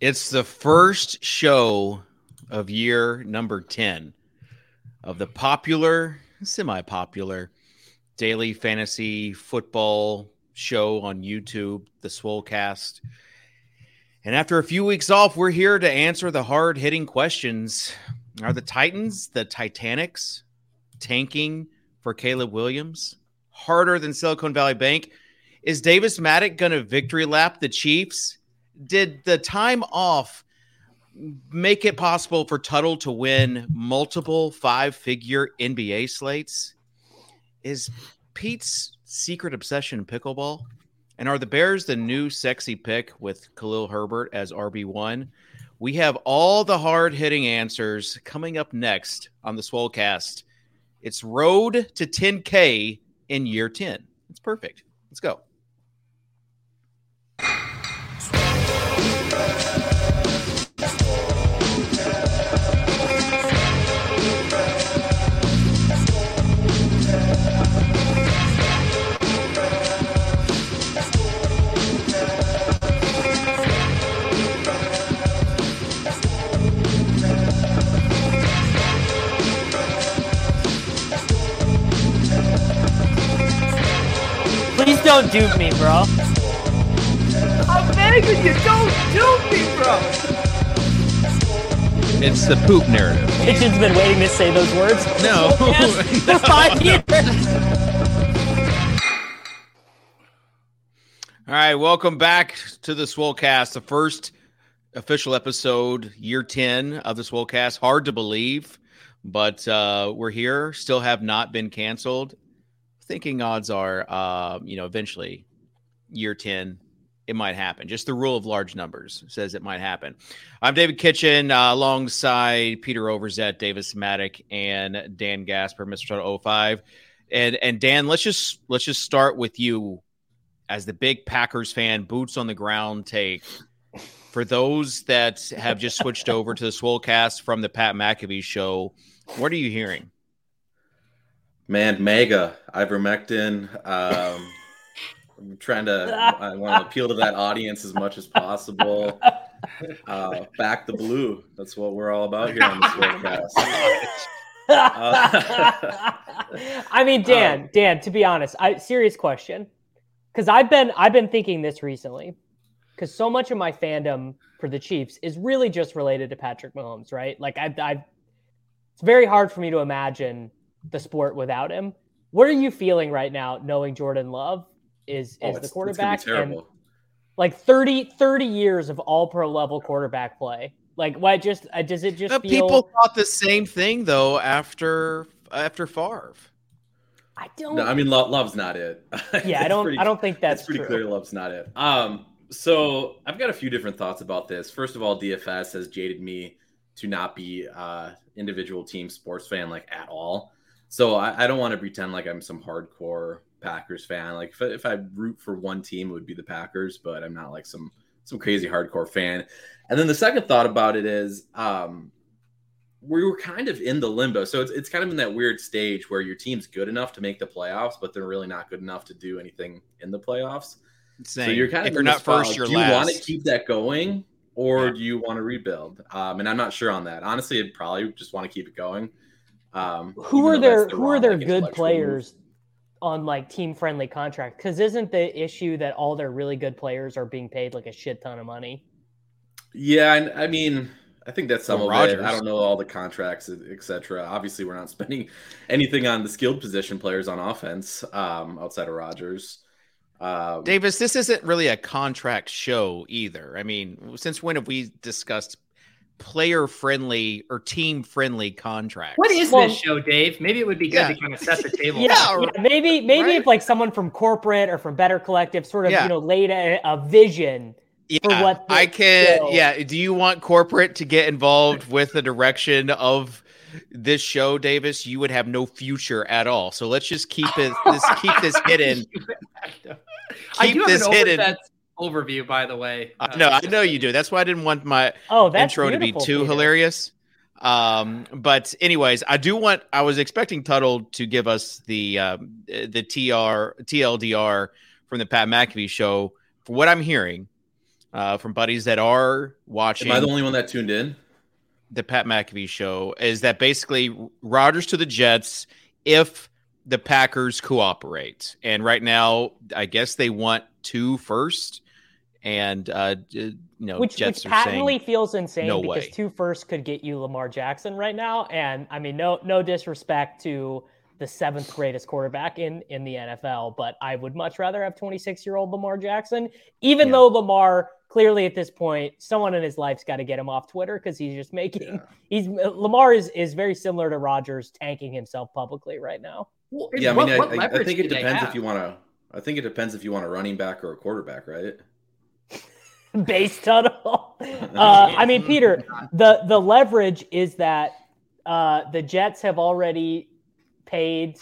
It's the first show of year number 10 of the popular, semi popular daily fantasy football show on YouTube, the Swolecast. And after a few weeks off, we're here to answer the hard hitting questions. Are the Titans, the Titanics, tanking for Caleb Williams? Harder than Silicon Valley Bank? Is Davis Mattek going to victory lap the Chiefs? Did the time off make it possible for Tuttle to win multiple five figure NBA slates? Is Pete's secret obsession pickleball? And are the Bears the new sexy pick with Khalil Herbert as RB1? We have all the hard hitting answers coming up next on the Swolecast. It's Road to 10K in year 10. It's perfect. Let's go. Don't dupe me, bro. I'm begging you, don't dupe me, bro. It's the poop narrative. Kitchen's been waiting to say those words. No. for five years. All right, welcome back to the Swolecast, the first official episode, year 10 of the Swolecast. Hard to believe, but uh, we're here, still have not been canceled. Thinking odds are, uh, you know, eventually, year 10, it might happen. Just the rule of large numbers says it might happen. I'm David Kitchen uh, alongside Peter Overzet, Davis Mattek, and Dan Gasper, Mr. 05. And and Dan, let's just let's just start with you as the big Packers fan, boots on the ground take. For those that have just switched over to the Swolecast from the Pat McAfee show, what are you hearing? Man, mega ivermectin. Um, I'm trying to. I want to appeal to that audience as much as possible. Uh, back the blue. That's what we're all about here on this podcast. Uh, I mean, Dan, Dan. To be honest, I serious question, because I've been I've been thinking this recently, because so much of my fandom for the Chiefs is really just related to Patrick Mahomes, right? Like I, I, it's very hard for me to imagine the sport without him. What are you feeling right now, knowing Jordan Love is oh, is it's- the quarterback It's gonna and like 30, 30 years of all pro level quarterback play? Like, why just uh, does it just But feel? people thought the same thing though after after Favre. I don't. No, I mean, Lo- Love's not it. yeah, I don't. pretty- I don't think that's it's pretty true. clear Love's not it. Um, So I've got a few different thoughts about this. First of all, DFS has jaded me to not be a individual team sports fan like at all. So I, I don't want to pretend like I'm some hardcore Packers fan. Like if, if I root for one team, it would be the Packers, but I'm not like some some crazy hardcore fan. And then the second thought about it is um, we were kind of in the limbo. So it's, it's kind of in that weird stage where your team's good enough to make the playoffs, but they're really not good enough to do anything in the playoffs. Same. So you're kind of if you're not first, you're do last. you want to keep that going or Yeah. do you want to rebuild? Um, and I'm not sure on that. Honestly, I'd probably just want to keep it going. Um, who are though their the who are wrong, their good intellectual move. players on like team friendly contract Because isn't the issue that all their really good players are being paid like a shit ton of money? Yeah, and I mean, I think that's some Well, of it. I don't know all the contracts, etc. Obviously, we're not spending anything on the skilled position players on offense um, outside of Rodgers Um, Davis, this isn't really a contract show either. I mean, since when have we discussed player friendly or team friendly contracts? What is Well- this show, Dave? Maybe it would be good Yeah. to kind of set the table. Yeah, Yeah, yeah, maybe maybe right. if like someone from corporate or from Better Collective sort of Yeah. you know laid a, a vision. yeah, what I can. show- Yeah. Do you want corporate to get involved with the direction of this show, Davis? You would have no future at all. So let's just keep it. This keep this hidden. I Keep do have this an hidden. Overzet's overview, by the way. I Uh, know, I know you do. That's why I didn't want my Oh, that's intro to be too Peter. hilarious. Um, but anyways, I do want. I was expecting Tuttle to give us the um, the TR TLDR from the Pat McAfee show. For what I'm hearing uh, from buddies that are watching am I the only one that tuned in? the Pat McAfee show, is that basically Rodgers to the Jets if the Packers cooperate. And right now, I guess they want two first, and uh, you know, which Jets which are patently saying feels insane no because way. two first could get you Lamar Jackson right now, and I mean no no disrespect to the seventh greatest quarterback in in the NFL, but I would much rather have 26 year old Lamar Jackson, even Yeah. though Lamar clearly at this point someone in his life's got to get him off Twitter because he's just making he's Lamar is is very similar to Rodgers tanking himself publicly right now. well, Yeah, I mean, I, I, I think it depends if you want to. I think it depends if you want a running back or a quarterback, right? base tunnel. Uh, I mean, Peter, the the leverage is that uh, the Jets have already paid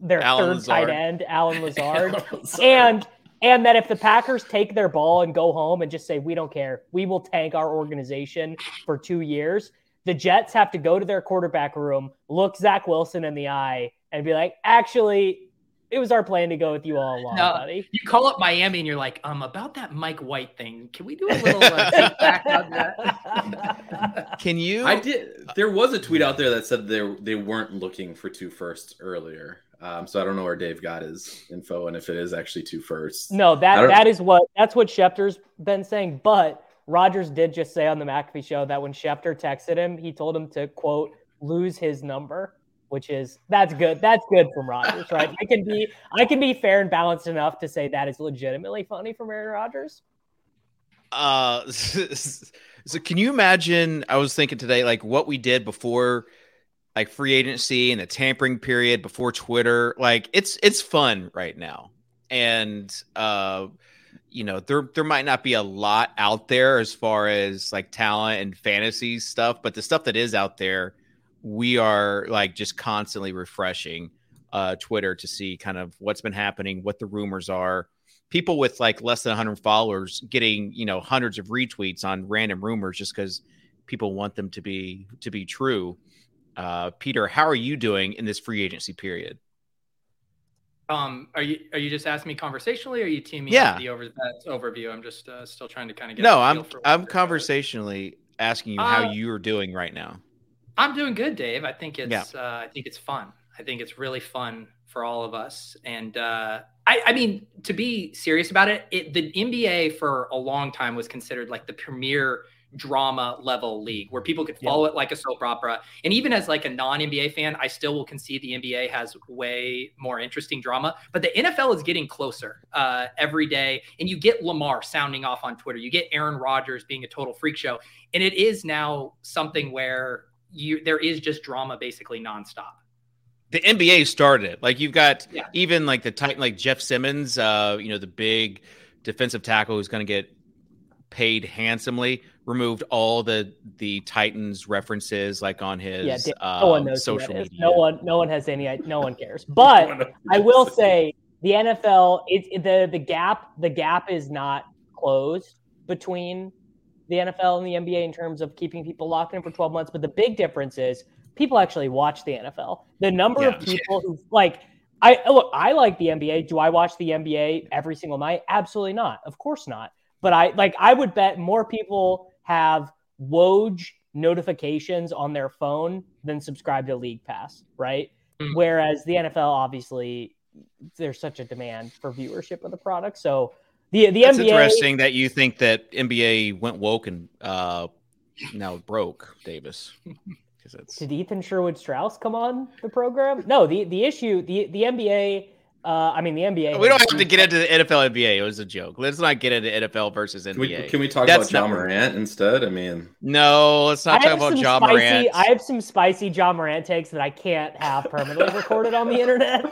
their Allen third tight Lazard. end, Allen Lazard, and and that if the Packers take their ball and go home and just say we don't care, we will tank our organization for two years. The Jets have to go to their quarterback room, look Zach Wilson in the eye, and be like, actually. It was our plan to go with you all along, No. buddy. You call up Miami and you're like, um, about that Mike White thing. Can we do a little uh, take back on that? Can you? I did. There was a tweet out there that said they they weren't looking for two firsts earlier. Um, so I don't know where Dave got his info and if it is actually two firsts. No, that that is what that's what Schefter's been saying. But Rodgers did just say on the McAfee show that when Schefter texted him, he told him to quote lose his number, which is that's good. That's good from Rodgers, right? I can be I can be fair and balanced enough to say that is legitimately funny from Aaron Rodgers. Uh, so can you imagine? I was thinking today, like what we did before, like free agency and the tampering period before Twitter. Like it's it's fun right now, and uh, you know there there might not be a lot out there as far as like talent and fantasy stuff, but the stuff that is out there, we are like just constantly refreshing uh Twitter to see kind of what's been happening, what the rumors are people with like less than 100 followers getting you know hundreds of retweets on random rumors just because people want them to be to be true uh peter how are you doing in this free agency period Um, are you are you just asking me conversationally, or are you teaming Yeah. up the over that overview? I'm just uh, still trying to kind of get. no I'm i'm conversationally asking you how Uh, you're doing right now I'm doing good, Dave. I think it's Yeah. uh, I think it's fun. I think it's really fun for all of us. And uh, I, I mean, to be serious about it, it, the NBA for a long time was considered like the premier drama level league where people could follow it like a soap opera. And even as like a non NBA fan, I still will concede the NBA has way more interesting drama. But the NFL is getting closer uh, every day, and you get Lamar sounding off on Twitter. You get Aaron Rodgers being a total freak show, and it is now something where you there is just drama basically nonstop. the nba started it like you've got Yeah. even like the titan like jeff simmons uh you know the big defensive tackle who's going to get paid handsomely. Removed all the the Titans references like on his Yeah, Dan- uh, no one knows social media. No one, no one has any. No one cares. But I will say the NFL, it, it- the the gap, the gap is not closed between the NFL and the NBA in terms of keeping people locked in for 12 months. But the big difference is people actually watch the NFL. The number of people who like. I look. I like the NBA. Do I watch the NBA every single night? Absolutely not. Of course not. But I like. I would bet more people have Woj notifications on their phone than subscribe to League Pass, right? Mm. Whereas the NFL, obviously, there's such a demand for viewership of the product. So the the It's NBA, interesting that you think that NBA went woke and uh, now broke, Davis. Did Ethan Sherwood Strauss come on the program? No, the the issue the the NBA. Uh, I mean, the NBA. we don't have to get into the NFL NBA. It was a joke. Let's not get into NFL versus NBA. Can we, can we talk That's about Ja not- Morant instead? I mean, no, let's I not talk about Ja spicy. Morant. I have some spicy Ja Morant takes that I can't have permanently recorded on the internet.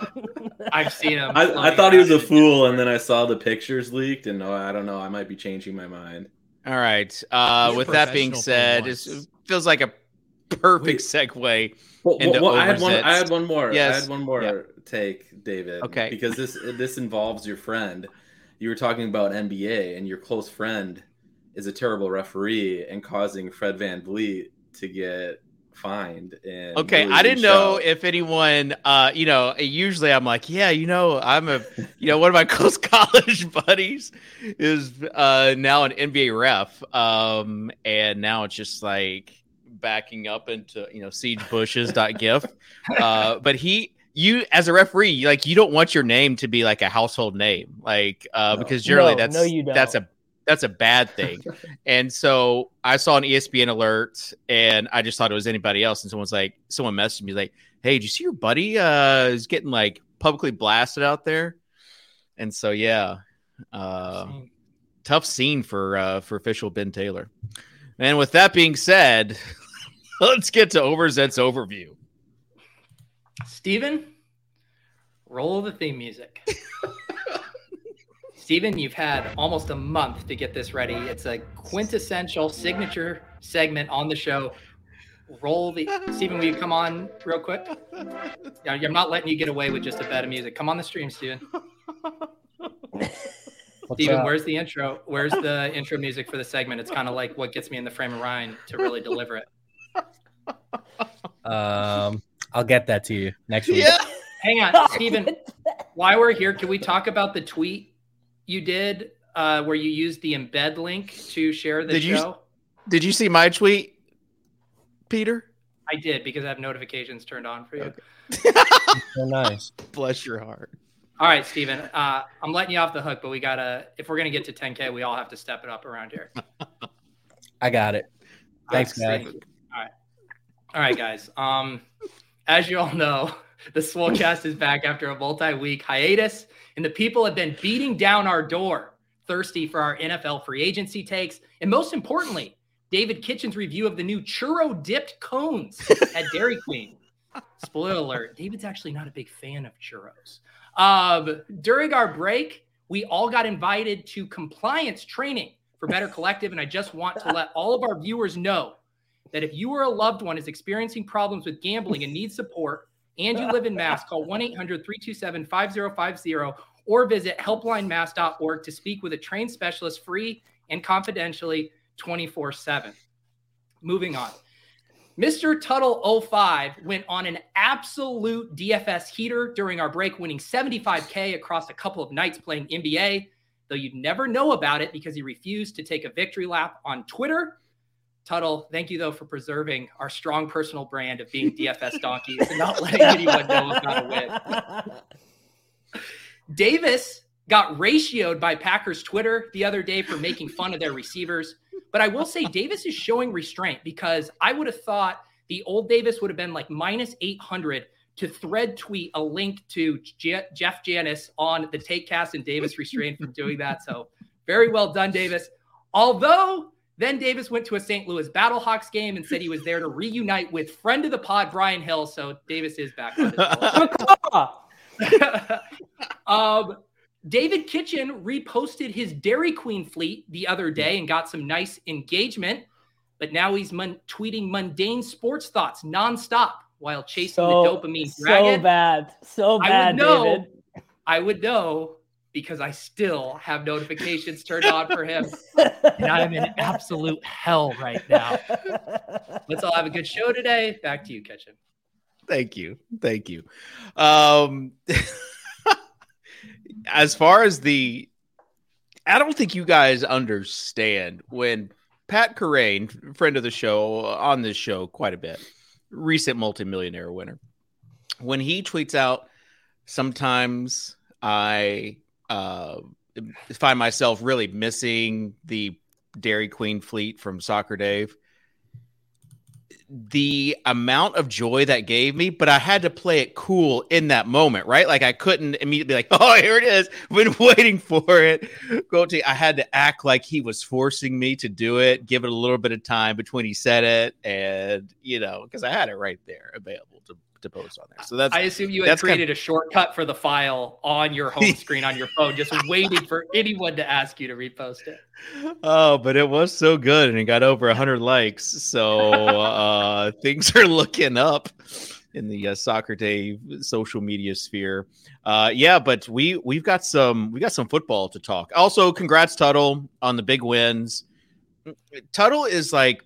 I've seen him. I, I thought he was a fool, and then I saw the pictures leaked, and oh, I don't know, I might be changing my mind. All right. Uh, with that being said, it feels like a perfect segue. Well, Into well, I had one. I had one more. Yes. I had one more Yeah. Take, David. Okay. Because this this involves your friend. You were talking about NBA, and your close friend is a terrible referee and causing Fred VanVleet to get fined. And Okay, I didn't know if anyone, uh, you know, usually I'm like, yeah, you know, I'm a, you know, one of my close college buddies is uh, now an NBA ref, um, and now it's just like backing up into, you know, siegebushes.gif. Uh, but he, you as a referee, like you don't want your name to be like a household name, like uh, No. because generally No, that's no, you don't. that's a that's a bad thing. and so I saw an ESPN alert, and I just thought it was anybody else. And someone's like, someone messaged me like, "Hey, did you see your buddy uh, is getting like publicly blasted out there?" And so yeah, uh, tough scene for uh, for official Ben Taylor. And with that being said, let's get to Overzet's overview. Steven, roll the theme music. Steven, you've had almost a month to get this ready. It's a quintessential signature segment on the show. Roll the Steven, will you come on real quick? Yeah, I'm not letting you get away with just a bed of music. Come on the stream, Steven. Steven, where's the intro? Where's the intro music for the segment? It's kind of like what gets me in the frame of mind to really deliver it. Um, I'll get that to you next week. Yeah. Hang on, Steven. while we're here, can we talk about the tweet you did uh, where you used the embed link to share the Did you- show? Did you see my tweet, Peter? I did because I have notifications turned on for you. So nice. Bless your heart. All right, Steven. Uh, I'm letting you off the hook, but we gotta. If we're gonna get to 10k, we all have to step it up around here. I got it. Thanks, man. All right, all right, guys. Um, as you all know, the Swolecast is back after a multi-week hiatus, and the people have been beating down our door, thirsty for our NFL free agency takes, and most importantly, David Kitchen's review of the new churro dipped cones at Dairy Queen. Spoiler alert: David's actually not a big fan of churros. Um, during our break, we all got invited to compliance training for Better Collective, and I just want to let all of our viewers know that if you or a loved one is experiencing problems with gambling and needs support, and you live in Mass, call 1 800 327 5050 or visit helplinemass.org to speak with a trained specialist free and confidentially 24 7. Moving on. Mr. Tuttle 05 went on an absolute DFS heater during our break, winning 75K across a couple of nights playing NBA, though you'd never know about it because he refused to take a victory lap on Twitter. Tuttle, thank you though for preserving our strong personal brand of being DFS donkeys and not letting anyone know about a win. Davis got ratioed by Packers Twitter the other day for making fun of their receivers. But I will say Davis is showing restraint because I would have thought the old Davis would have been like minus 800 to thread tweet a link to Je- Jeff Janis on the take cast and Davis restrained from doing that. So very well done, Davis. Although then Davis went to a St. Louis Battlehawks game and said he was there to reunite with friend of the pod, Brian Hill. So Davis is back. on his Macaw! um, David Kitchen reposted his Dairy Queen fleet the other day and got some nice engagement, but now he's mon- tweeting mundane sports thoughts nonstop while chasing So, the dopamine dragon. so bad. So I bad, would know David. I would know because I still have notifications turned on for him. And I'm in absolute hell right now. Let's all have a good show today. Back to you, Kitchen. Thank you. Thank you. Um, as far as the, I don't think you guys understand when Pat Kerrane, friend of the show, on this show quite a bit, recent multimillionaire winner, when he tweets out, sometimes I uh, find myself really missing the Dairy Queen fleet from Soccer Dave the amount of joy that gave me, but I had to play it cool in that moment, right? Like I couldn't immediately like, oh, here it is. Been waiting for it. Go to I had to act like he was forcing me to do it, give it a little bit of time between he said it and you know, because I had it right there available to, to post on there. So that's I assume you had that's kind created a shortcut for the file on your home screen on your phone, just waiting for anyone to ask you to repost it. Oh, but it was so good and it got over 100 likes. So uh, things are looking up in the uh, soccer day social media sphere. Uh, yeah, but we we've got some we got some football to talk. Also, congrats Tuttle on the big wins. Tuttle is like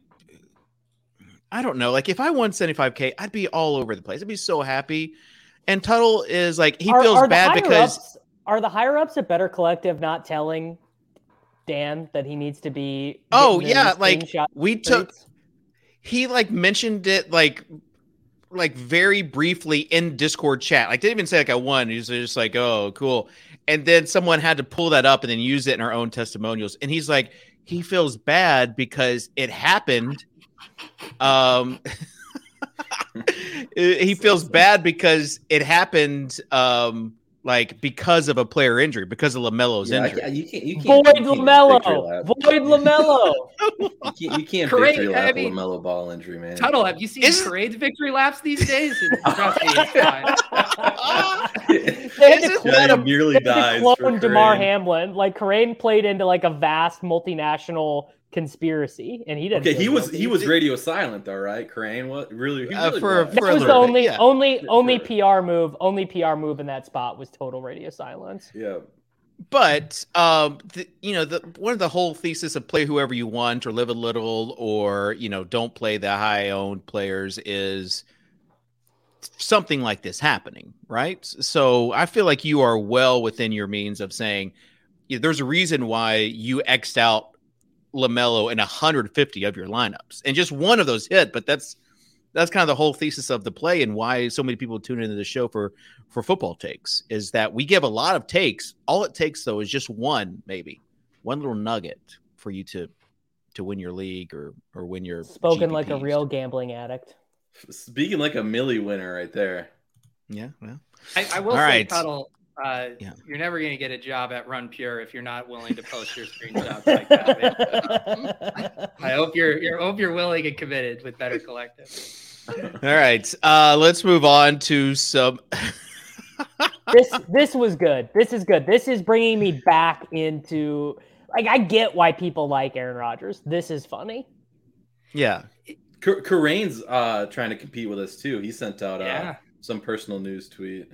I don't know, like if I won 75k, I'd be all over the place. I'd be so happy. And Tuttle is like he Are- feels are bad because ups- are the higher ups at Better Collective not telling Dan that he needs to be? Oh, yeah, like, we took he like mentioned it like like very briefly in Discord chat. Like didn't even say like I won. He was just like, oh, cool. And then someone had to pull that up and then use it in our own testimonials. And he's like, he feels bad because it happened. Um he feels bad because it happened um like because of a player injury, because of Lamelo's Yeah, injury. can't- you can't. You can't. Void you can't Lamelo. lap. Void Lamelo. You can't. You can't Correct, victory I mean- Lamelo ball injury, man. Tuttle, have you seen Is- Parade's victory laps these days? Trust me, it's fine. They had to clone, him- nearly they had dies to clone Damar Hamlin. Like Crane played into like a vast multinational conspiracy, and he didn't. Okay, he was he was radio silent though, right? Crane, what really? he Uh, really for- was. That for a was the only, yeah. only, only sure. PR move. Only PR move in that spot was total radio silence. yeah. but um the, you know the one of the whole thesis of play whoever you want or live a little or you know don't play the high owned players is something like this happening right so i feel like you are well within your means of saying yeah, there's a reason why you xed out lamelo in 150 of your lineups and just one of those hit but that's that's kind of the whole thesis of the play and why so many people tune into the show for for football takes is that we give a lot of takes. All it takes though is just one, maybe one little nugget for you to to win your league or or win your Spoken like a real gambling addict. Speaking like a Millie winner right there. yeah. Well, I, I will All say, right. Tuttle, uh, Yeah. you're never going to get a job at Run Pure if you're not willing to post your screenshots like that. I hope you're, you're hope you're willing and committed with Better Collective. all right. Uh, let's move on to some. this this was good. This is good. This is bringing me back into like I get why people like Aaron Rodgers. This is funny. yeah. K- uh trying to compete with us too. He sent out uh, Yeah. some personal news tweet.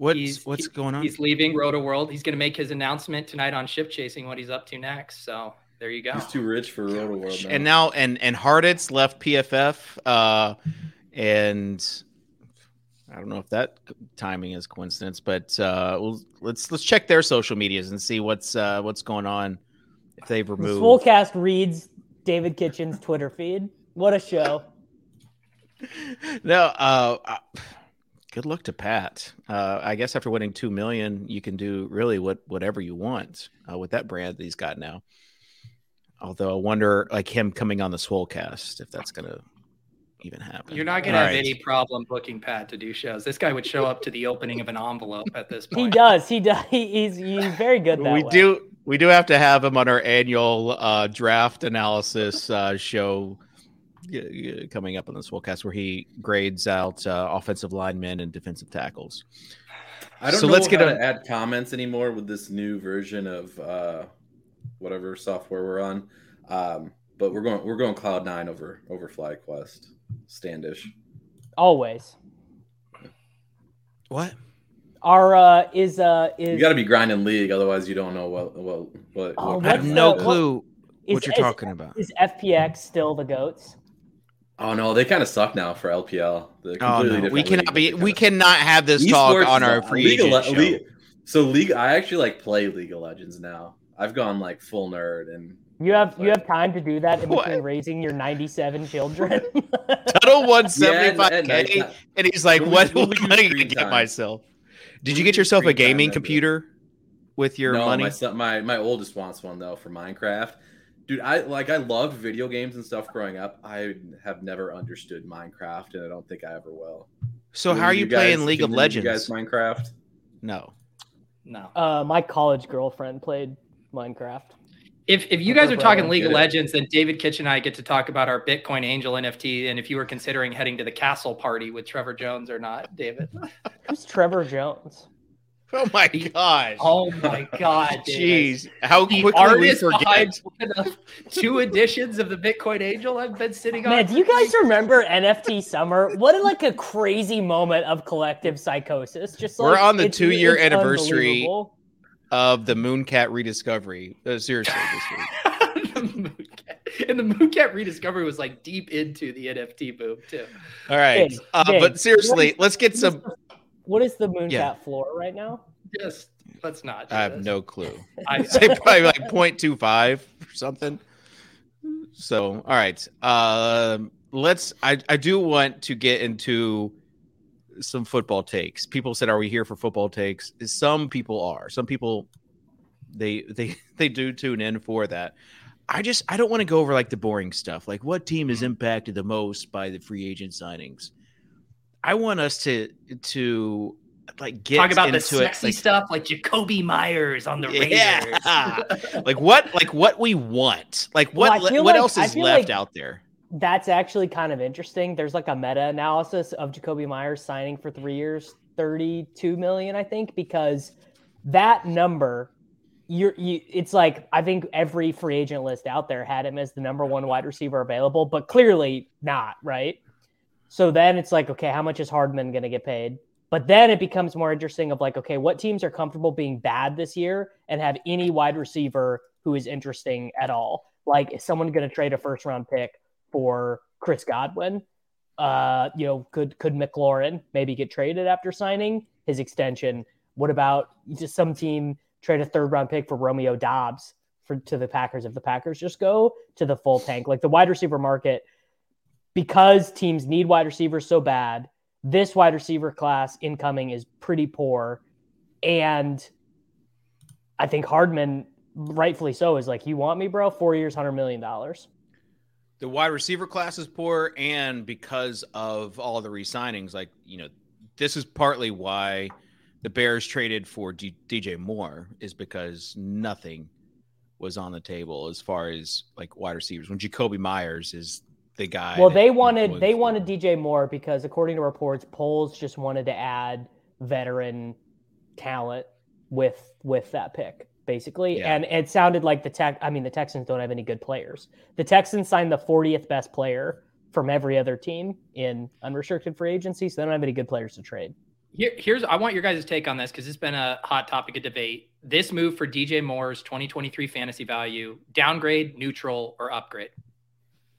What's He's- what's he- going on? He's leaving Rotoworld. He's going to make his announcement tonight on Ship Chasing what he's up to next. So there you go. He's too rich for Rotoworld. and now and and Harditz left PFF, uh, and I don't know if that timing is coincidence, but uh, we'll, let's let's check their social medias and see what's uh, what's going on if they've The removed. Swolecast reads David Kitchen's Twitter feed. What a show. no, uh, uh, good luck to Pat. Uh, I guess after winning two million, you can do really what whatever you want uh, with that brand that he's got now. Although I wonder, like him coming on the Swolecast, if that's gonna even happen. You're not going to All have right. any problem booking Pat to do shows. This guy would show up to the opening of an envelope at this He point. does. He does. He, he's he's very good that we way. do we do have to have him on our annual uh, draft analysis uh, show y- y- coming up on this Swolecast where he grades out uh, offensive linemen and defensive tackles. I don't So know let's how get to a- add comments anymore with this new version of uh, whatever software we're on. Um, but we're going we're going Cloud Nine over over FlyQuest. Standish. Always. What? Our uh, is uh is You got to be grinding League, otherwise you don't know what what what. Oh, what I have no the- what- clue what you're is- talking about. is FPX still the goats? Oh no, they kind of suck now for LPL. They're Oh no, we cannot but be. We cannot have this talk on our free League of agent Le- show. League- So League, I actually like play League of Legends now. I've gone like full nerd and You have you have time to do that in What? between raising your 97 children. Tuttle won Yeah, seventy five and- and k, I- and he's like, What we- "What, what what am I do going to get myself?" Did you get yourself a gaming computer with your no, money? My, son, my my oldest wants one though for Minecraft. Dude, I like I loved video games and stuff growing up. I have never understood Minecraft, and I don't think I ever will. So how are you playing guys- League can of you Legends? guys Minecraft? no. No. uh, my college girlfriend played Minecraft. If if you guys are talking League of. Legends, then David Kitch and I get to talk about our Bitcoin Angel NFT, and if you were considering heading to the castle party with Trevor Jones or not, David. Who's Trevor Jones? Oh my gosh. Oh my God, David. Jeez, how The quickly we forget. one of two editions of the Bitcoin Angel I've been sitting on. Man, do you guys remember NFT Summer? What a, like a crazy moment of collective psychosis. Just We're like, on the two-year anniversary. of the Mooncat rediscovery. Uh, seriously, this week. the And the Mooncat rediscovery was like deep into the NFT boom too. All right, Big, uh, big. but seriously, let's get some. What is the Mooncat Yeah. floor right now? Just let's not. I have this. no clue. I, Say probably like 0.25 or something. So, all right. Um, let's. I I do want to get into some football takes. People said, "Are we here for football takes?" Some people are. Some people they they they do tune in for that. I just I don't want to go over like the boring stuff, like what team is impacted the most by the free agent signings. I want us to to like get talk about into the sexy it, like, stuff like Jakobi Meyers on the Raiders. Yeah. like what like what we want like what I feel what like- else is left like- out there That's actually kind of interesting. There's like a meta analysis of Jakobi Meyers signing for three years, 32 million, I think, because that number, you're you it's like I think every free agent list out there had him as the number one wide receiver available, but clearly not, right? So then it's like, okay, how much is Hardman gonna get paid? But then it becomes more interesting of like, okay, what teams are comfortable being bad this year and have any wide receiver who is interesting at all? Like, is someone going to trade a first round pick for Chris Godwin? Uh, you know, could could McLaurin maybe get traded after signing his extension? What about just some team trade a third round pick for Romeo Doubs for to the Packers if the Packers just go to the full tank? Like the wide receiver market, because teams need wide receivers so bad, this wide receiver class incoming is pretty poor. And I think Hardman, rightfully so, is like, you want me, bro? Four years, $100 million. the wide receiver class is poor and because of all the re-signings like you know this is partly why the bears traded for D- dj moore is because nothing was on the table as far as like wide receivers when jakobi meyers is the guy Well, they wanted going they for. wanted DJ Moore because according to reports, Poles just wanted to add veteran talent with with that pick, basically. Yeah. And it sounded like the tech I mean the Texans don't have any good players. The Texans signed the 40th best player from every other team in unrestricted free agency, so they don't have any good players to trade. Here, here's I want your guys' take on this because it's been a hot topic of debate. This move for DJ Moore's 2023 fantasy value: downgrade, neutral, or upgrade.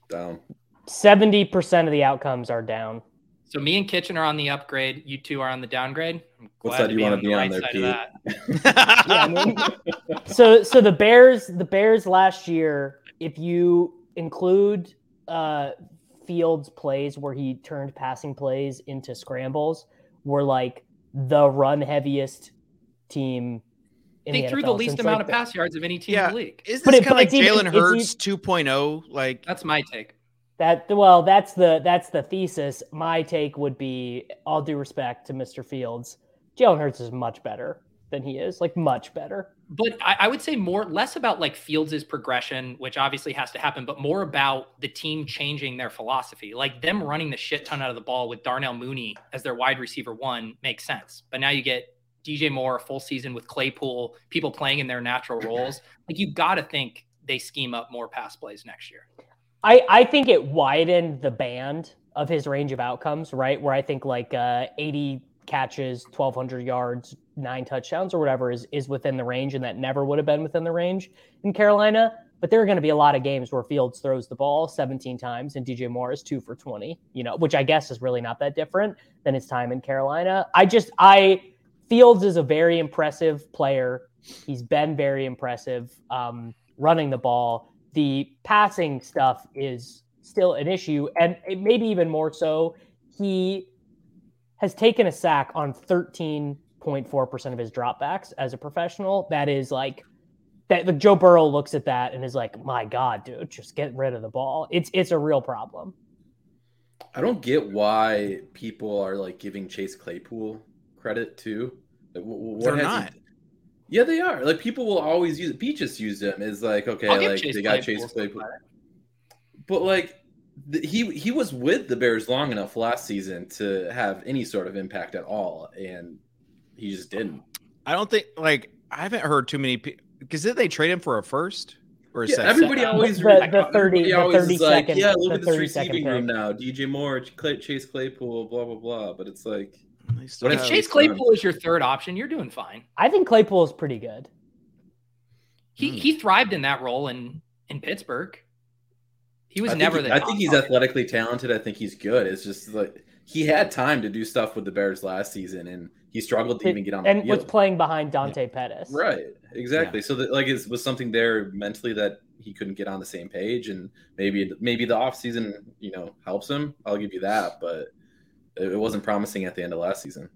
Down. 70% of the outcomes are down. So me and Kitchen are on the upgrade. You two are on the downgrade. I'm What glad side to do you wanna the be on right there, Pete? Yeah, mean, so so the Bears the Bears last year, if you include uh Fields plays where he turned passing plays into scrambles, were like the run heaviest team. In They the threw the least amount like, of the- pass yards of any team Yeah. in the league. is this it- kind but of like it's even- jalen it's hurts 2.0 like That's my take. That well, that's the that's the thesis. My take would be, all due respect to Mr. Fields, Jalen Hurts is much better than he is, like much better. But I, I would say more less about like Fields' progression, which obviously has to happen, but more about the team changing their philosophy. Like them running the shit ton out of the ball with Darnell Mooney as their wide receiver one makes sense. But now you get DJ Moore, full season with Claypool, people playing in their natural roles. Like you got to think they scheme up more pass plays next year. I, I think it widened the band of his range of outcomes, right? Where I think like uh, 80 catches, 1,200 yards, nine touchdowns, or whatever is, is within the range, and that never would have been within the range in Carolina. But there are going to be a lot of games where Fields throws the ball 17 times and DJ Moore is two for 20, you know, which I guess is really not that different than his time in Carolina. I just, I, Fields is a very impressive player. He's been very impressive um, running the ball. The passing stuff is still an issue, and maybe even more so. He has taken a sack on 13.4% of his dropbacks as a professional. That is like that the Joe Burrow looks at that and is like, "My God, dude, just get rid of the ball." It's it's a real problem. I don't get why people are like giving Chase Claypool credit too. Like, what They're not. He... Yeah, they are. Like people will always use Beaches used him as like okay, like Chase they got Chase Claypool. But like th- he he was with the Bears long enough last season to have any sort of impact at all, and he just didn't. I don't think like I haven't heard too many people because did they trade him for a first or a Yeah, second? everybody always The- re- the 30 everybody the always 30 is like, second- yeah, look at this receiving room now. DJ Moore, Chase Claypool, blah blah blah. But it's like They If if Chase Claypool is your third option, you're doing fine. I think Claypool is pretty good. He Hmm. he thrived in that role in in Pittsburgh. He was I think never he- the. I think he's target. athletically talented. I think he's good. It's just like he had time to do stuff with the Bears last season, and he struggled to even get on the and was playing behind Dante Pettis. Right, exactly. So that like it was something there mentally that he couldn't get on the same page, and maybe maybe the off season you know helps him. I'll give you that, but it wasn't promising at the end of last season.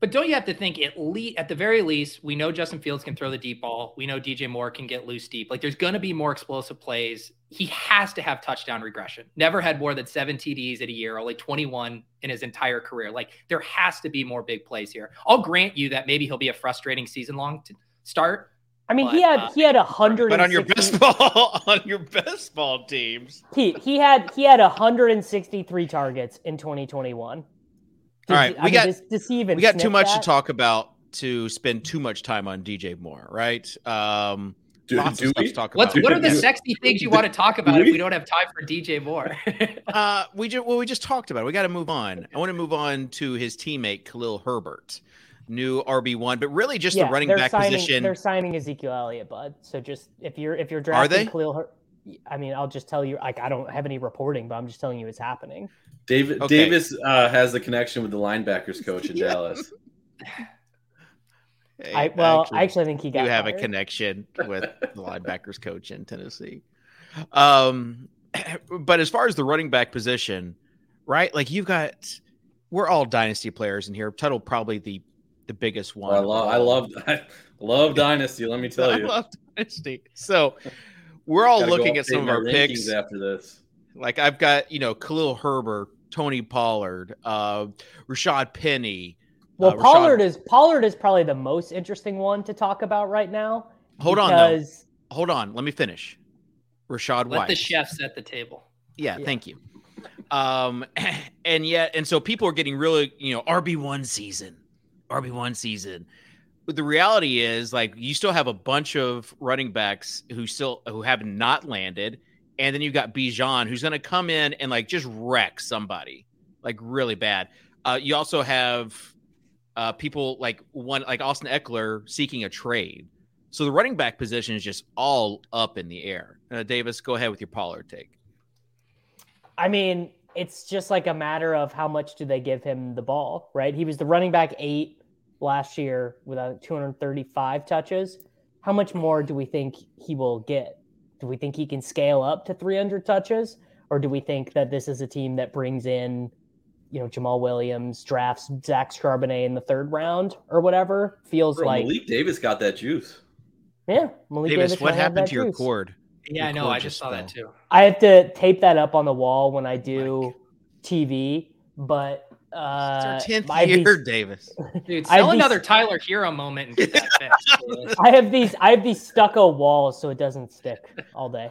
But don't you have to think at least at the very least, we know Justin Fields can throw the deep ball. We know DJ Moore can get loose deep. Like there's going to be more explosive plays. He has to have touchdown regression. Never had more than seven TDs at a year, only 21 in his entire career. Like there has to be more big plays here. I'll grant you that maybe he'll be a frustrating season long to start. I mean, he had uh, he had a hundred. but on your best ball on your best ball teams. Pete, he had he had 163 targets in twenty twenty one. All right, we I mean, got- does, does We got too much that? to talk about to spend too much time on DJ Moore, right? Um, Do, lots do of stuff we? to talk about. what are the sexy things you want to talk about if we? we don't have time for DJ Moore? Uh, we just well, we just talked about it. We got to move on. I want to move on to his teammate Khalil Herbert, new RB one, but really just yeah, the running back signing, position. They're signing Ezekiel Elliott, bud. So just if you're if you're drafting they? Khalil, Her- I mean, I'll just tell you. Like, I don't have any reporting, but I'm just telling you it's happening. David Okay. Davis uh, has a connection with the linebackers coach in Yeah. Dallas. Hey, I well, actually, I actually think he got. you have a connection with the linebackers coach in Tennessee. Um, but as far as the running back position, right? Like you've got, we're all dynasty players in here. Tuttle probably the the biggest one. I of love I love I love Dynasty. Let me tell you, I you. love dynasty. So we're all looking at some of our picks. after this. Like I've got, you know, Khalil Herbert, Tony Pollard, uh, Rashad Penny. Well, uh, Rashad- Pollard is Pollard is probably the most interesting one to talk about right now. Hold on, though. Hold on, let me finish. Rashad Let White. the chefs at the table. Yeah, Yeah. thank you. Um, and yet, and so people are getting really, you know, RB one season, RB one season. But the reality is, like, you still have a bunch of running backs who still who have not landed, and then you've got Bijan who's going to come in and like just wreck somebody, like really bad. Uh, you also have uh, people like one like Austin Ekeler seeking a trade. So the running back position is just all up in the air. Uh, Davis, go ahead with your Pollard take. I mean, it's just like a matter of how much do they give him the ball, right? He was the running back eight last year with uh, 235 touches. How much more do we think he will get? Do we think he can scale up to 300 touches, or do we think that this is a team that brings in, you know, Jamaal Williams, drafts Zach Charbonnet in the third round or whatever? Feels Bro, like, Malik Davis got that juice. yeah. Malik Davis, Davis what happened to your juice. cord? Yeah, Your I know. cord I just saw that too. I have to tape that up on the wall when I do TV, but uh, It's our tenth I have year, these- Davis. Dude, I have sell these- another Tyler Herro moment and get that fixed. I have these I have these stucco walls so it doesn't stick all day.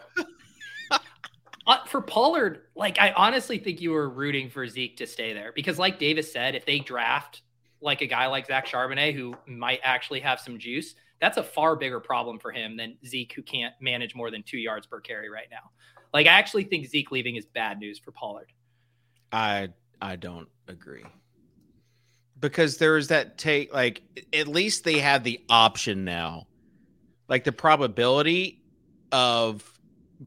Uh, for Pollard, like I honestly think you were rooting for Zeke to stay there because, like Davis said, if they draft like a guy like Zach Charbonnet who might actually have some juice, that's a far bigger problem for him than Zeke who can't manage more than two yards per carry right now. Like I actually think Zeke leaving is bad news for Pollard. I I don't agree. Because there is that take like at least they have the option now. Like the probability of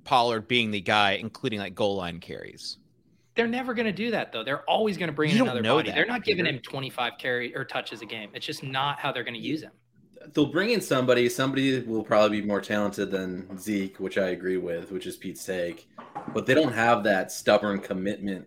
Pollard being the guy, including like goal line carries. They're never going to do that though. They're always going to bring You in another know body. that, They're not giving Peter. him 25 carry or touches a game. It's just not how they're going to use him. They'll bring in somebody. Somebody will probably be more talented than Zeke, which I agree with, which is pete's take But they don't have that stubborn commitment.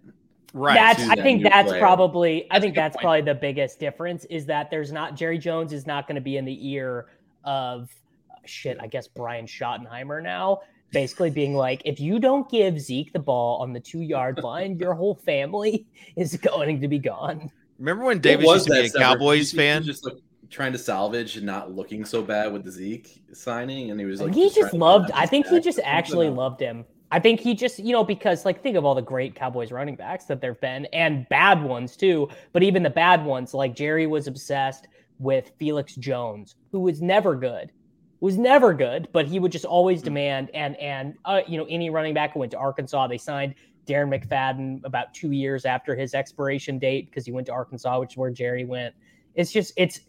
Right. That's I think that's player. probably I That's think good that's point. probably the biggest difference is that there's not Jerry Jones is not going to be in the ear of uh, shit, I guess Brian Schottenheimer now, basically being like, if you don't give Zeke the ball on the two yard line, your whole family is going to be gone. Remember when What Davis was used to be a separate? Cowboys He- he fan? was just like trying to salvage and not looking so bad with the Zeke signing, and he was like he trying just loved. I think he just actually loved him. I think he just, you know, because like think of all the great Cowboys running backs that there've been and bad ones too. But even the bad ones, like Jerry was obsessed with Felix Jones, who was never good, was never good, but he would just always Hmm. demand and and uh, you know any running back who went to Arkansas, they signed Darren McFadden about two years after his expiration date because he went to Arkansas, which is where Jerry went. It's just it's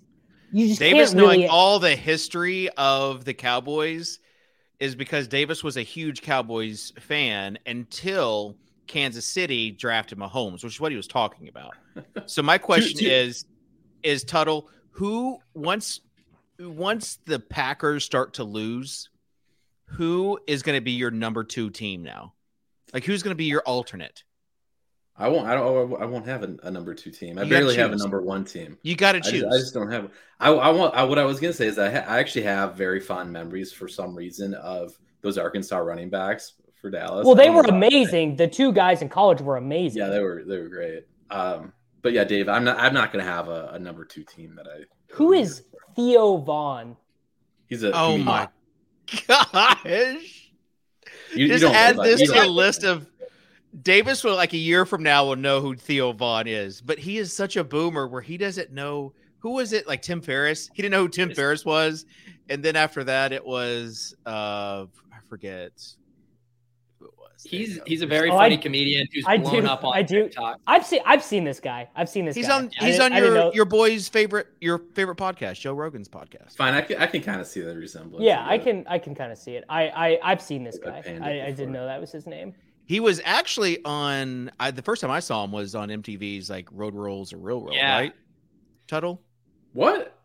you just Davis really knowing all the history of the Cowboys is because Davis was a huge Cowboys fan until Kansas City drafted Mahomes, which is what he was talking about. So my question to- is is Tuttle, who once once the Packers start to lose, who is going to be your number 2 team now? Like who's going to be your alternate? I won't. I don't. I won't have a, a number two team. I You barely have a number one team. You got to I choose. just, I just don't have. I, I want. I, what I was gonna say is I, ha- I actually have very fond memories for some reason of those Arkansas running backs for Dallas. well, they were know why. amazing. The two guys in college were amazing. Yeah, they were. They were great. Um, but yeah, Dave, I'm not. I'm not gonna have a, a number two team that I. Who is Theo Von? He's a. oh comedian. my gosh. You, you Just don't add this to don't- list of Davis will like a year from now will know who Theo Von is, but he is such a boomer where he doesn't know who was it like Tim Ferriss. He didn't know who Tim Ferriss was, and then after that it was uh I forget who it was. He's he's a very Oh, funny I- comedian who's I blown do- up on I do- TikTok. I've seen I've seen this guy. I've seen this he's guy. on he's on your your boy's favorite your favorite podcast, Joe Rogan's podcast. Fine, I can. I can kind of see the resemblance. Yeah, I can I can kind of see it. I, I I've seen this guy. I, I didn't know that was his name. He was actually on I, the first time I saw him was on MTV's like Road Rules or Real World, Yeah. right? Tuttle? What?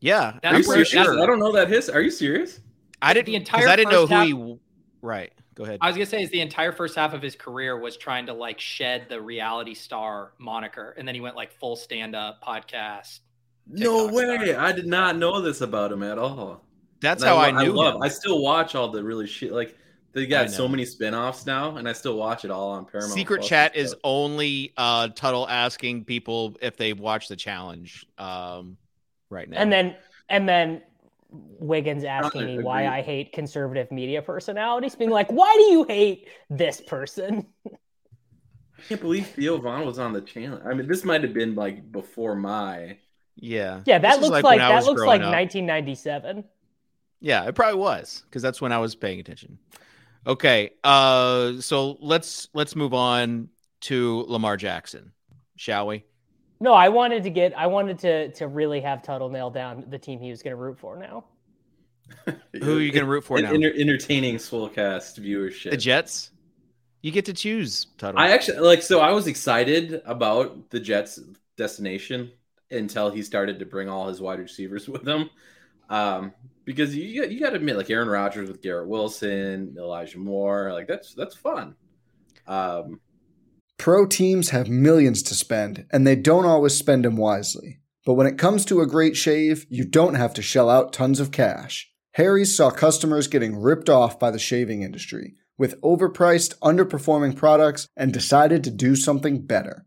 Yeah, That's Are you I'm pretty serious? sure. I don't know that his. Are you serious? I didn't The entire I didn't know who half- he. w- Right. Go ahead. I was gonna say is the entire first half of his career was trying to like shed the reality star moniker, and then he went like full stand up podcast. No way! star. I did not know this about him at all. That's And how lo- I knew love- him. I still watch all the really shit. Like they got so many spin-offs now, and I still watch it all on Paramount. Secret Plus chat is only uh Tuttle asking people if they've watched the challenge um right now. And then and then Wiggins asking me why. I hate conservative media personalities, being like, "Why do you hate this person?" I can't believe Theo Von was on the channel. I mean, this might have been like before my. yeah. Yeah, that This looks when like, that looks like up. 1997. Yeah, it probably was because that's when I was paying attention. Okay, uh, so let's let's move on to Lamar Jackson, shall we? No, I wanted to get I wanted to to really have Tuttle nail down the team he was going to root for now. Who are you going to root for An now? enter- entertaining Swolecast viewership. The Jets. You get to choose, Tuttle. I actually like. So I was excited about the Jets' destination until he started to bring all his wide receivers with him. Um, because you you got to admit, like Aaron Rodgers with Garrett Wilson, Elijah Moore, like that's that's fun. Um, Pro teams have millions to spend, and they don't always spend them wisely. But when it comes to a great shave, you don't have to shell out tons of cash. Harry's saw customers getting ripped off by the shaving industry with overpriced, underperforming products and decided to do something better.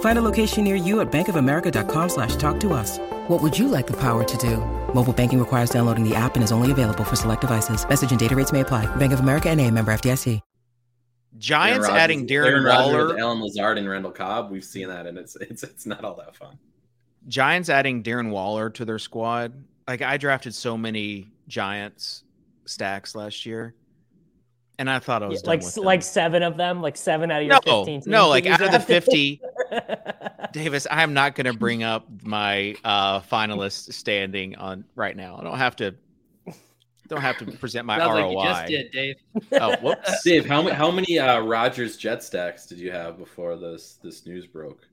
Find a location near you at bankofamerica.com slash talk to us. What would you like the power to do? Mobile banking requires downloading the app and is only available for select devices. Message and data rates may apply. Bank of America and a member FDIC. Giants Aaron adding Rodgers- Darren Aaron Waller. with Allen Lazard and Randall Cobb. We've seen that, and it's it's it's not all that fun. Giants adding Darren Waller to their squad. Like I drafted so many Giants stacks last year, and I thought I was Yeah, done like with like them. seven of them, like seven out of your no, fifteen. Teams no, like out of the fifty. Davis, I am not going to bring up my uh finalist standing on right now. I don't have to. Don't have to present my Sounds ROI. like you just did, Dave. Oh, whoops. Dave, how many how many uh, Rodgers Jet stacks did you have before this this news broke?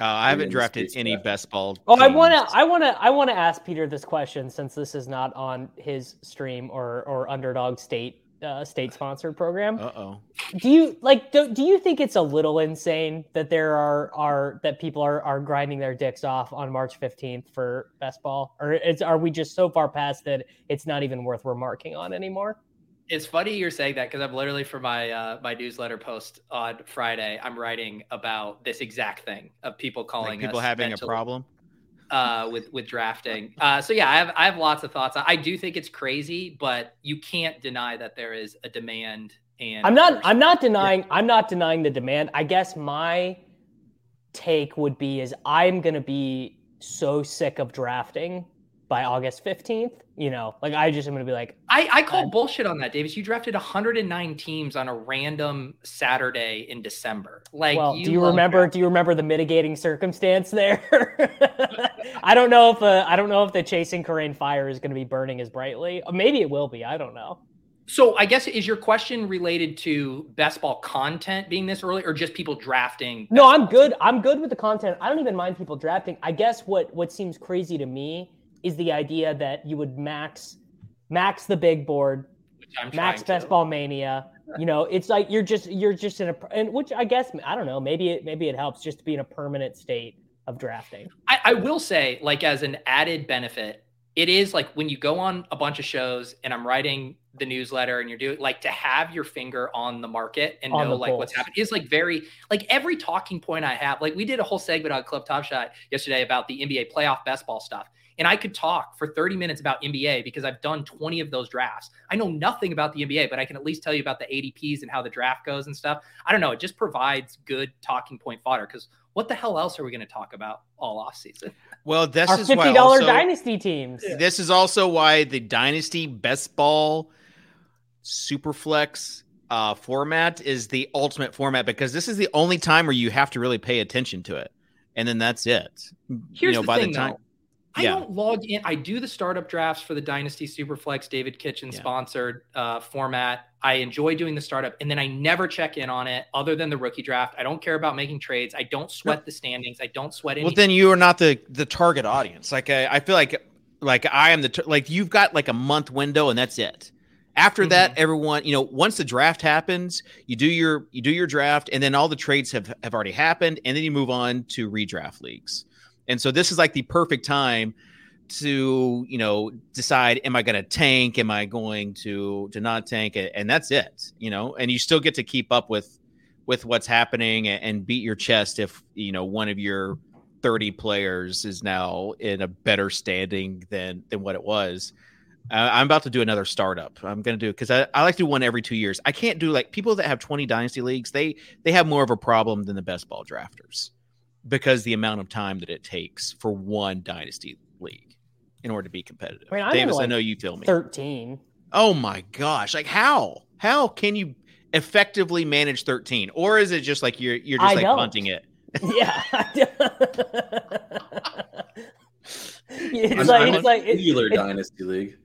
Uh, I haven't drafted any draft. best ball. Oh, I want to, I want to, I want to ask Peter this question since this is not on his stream or or Underdog State uh, state sponsored program. Uh oh. Do you like? Do, do you think it's a little insane that there are are that people are are grinding their dicks off on March fifteenth for best ball, or is are we just so far past that it's not even worth remarking on anymore? It's funny you're saying that because I'm literally for my uh, my newsletter post on Friday. I'm writing about this exact thing of people calling Like people us having a problem. Uh, with with drafting. Uh, so yeah, I have I have lots of thoughts. I do think it's crazy, but you can't deny that there is a demand. And I'm not. I'm not denying. I'm not denying the demand. I guess my take would be is I'm gonna be so sick of drafting by August 15th. You know, like I just am gonna be like, I, I call Uh, bullshit on that, Davis. You drafted 109 teams on a random Saturday in December. Like, well, do you remember? drafting. Do you remember the mitigating circumstance there? I don't know if uh, I don't know if the chasing Corain fire is going to be burning as brightly. Maybe it will be. I don't know. So I guess is your question related to best ball content being this early, or just people drafting? No, I'm good. I'm good with the content. I don't even mind people drafting. I guess what what seems crazy to me is the idea that you would max max the big board, Which I'm max best to. ball mania. You know, it's like you're just you're just in a and which I guess I don't know. Maybe it maybe it helps just to be in a permanent state of drafting. I, I will say, like as an added benefit, it is like when you go on a bunch of shows and I'm writing the newsletter and you're doing like to have your finger on the market and On know like what's pulse. happening is like very like every talking point I have. Like we did a whole segment on Club Top Shot yesterday about the NBA playoff best ball stuff. And I could talk for 30 minutes about NBA because I've done 20 of those drafts. I know nothing about the NBA, but I can at least tell you about the ADPs and how the draft goes and stuff. I don't know. It just provides good talking point fodder because what the hell else are we going to talk about all off season? Well, this Our is fifty why dollar also, dynasty teams. This is also why the Dynasty Best Ball Superflex uh, format is the ultimate format because this is the only time where you have to really pay attention to it, and then that's it. Here's you know, the by thing, the time, though. I Yeah. don't log in. I do the startup drafts for the Dynasty Superflex David Kitchen Yeah. sponsored uh, format. I enjoy doing the startup, and then I never check in on it other than the rookie draft. I don't care about making trades. I don't sweat the standings. I don't sweat anything. well, then you are not the the target audience. Like I, I feel like like I am the tar- like you've got like a month window and that's it. After that, Mm-hmm. everyone, you know, once the draft happens, you do your you do your draft, and then all the trades have have already happened, and then you move on to redraft leagues. And so this is like the perfect time to you know decide: am I going to tank? Am I going to to not tank? it? And that's it. You know, and you still get to keep up with with what's happening and, beat your chest if you know one of your 30 players is now in a better standing than than what it was. I'm about to do another startup. I'm going to do because I, I like to do one every two years. I can't do like people that have 20 dynasty leagues. They they have more of a problem than the best ball drafters. Because the amount of time that it takes for one dynasty league in order to be competitive. I mean, I'm in, Davis, I know you feel me. Thirteen. Oh my gosh! Like how? How can you effectively manage thirteen? Or is it just like you're you're just I like don't. punting it? Yeah. it's I'm- like I'm it's a like it- Wheeler it- Dynasty League.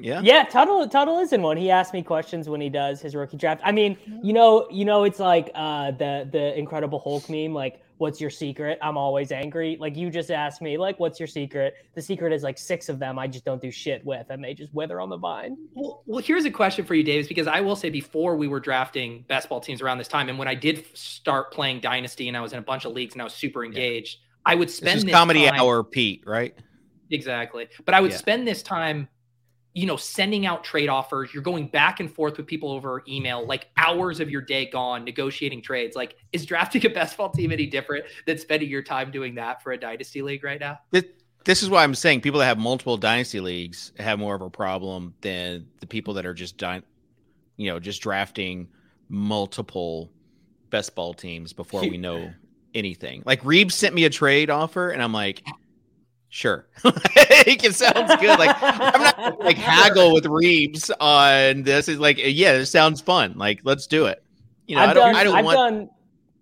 Yeah. Yeah, Tuttle Tuttle is in one. He asks me questions when he does his rookie draft. I mean, you know, you know, it's like uh the the Incredible Hulk meme, like, what's your secret? I'm always angry. Like you just asked me, like, what's your secret? The secret is like six of them I just don't do shit with, and they just wither on the vine. Well, well, here's a question for you, Davis, because I will say before we were drafting best ball teams around this time, and when I did start playing Dynasty and I was in a bunch of leagues and I was super engaged, I would This spend is this comedy time- hour, Pete. Right? Exactly. But I would Yeah. spend this time, you know, sending out trade offers. You're going back and forth with people over email, like hours of your day gone negotiating trades. Like, is drafting a best ball team any different than spending your time doing that for a dynasty league right now? This, this is why I'm saying people that have multiple dynasty leagues have more of a problem than the people that are just dy- you know, just drafting multiple best ball teams before we know anything. Like Reeves sent me a trade offer, and I'm like, sure, it sounds good. Like I'm not like haggle with Reeves on this. Is like, yeah, this sounds fun. Like let's do it. You know, I've I don't. done I don't I've want. done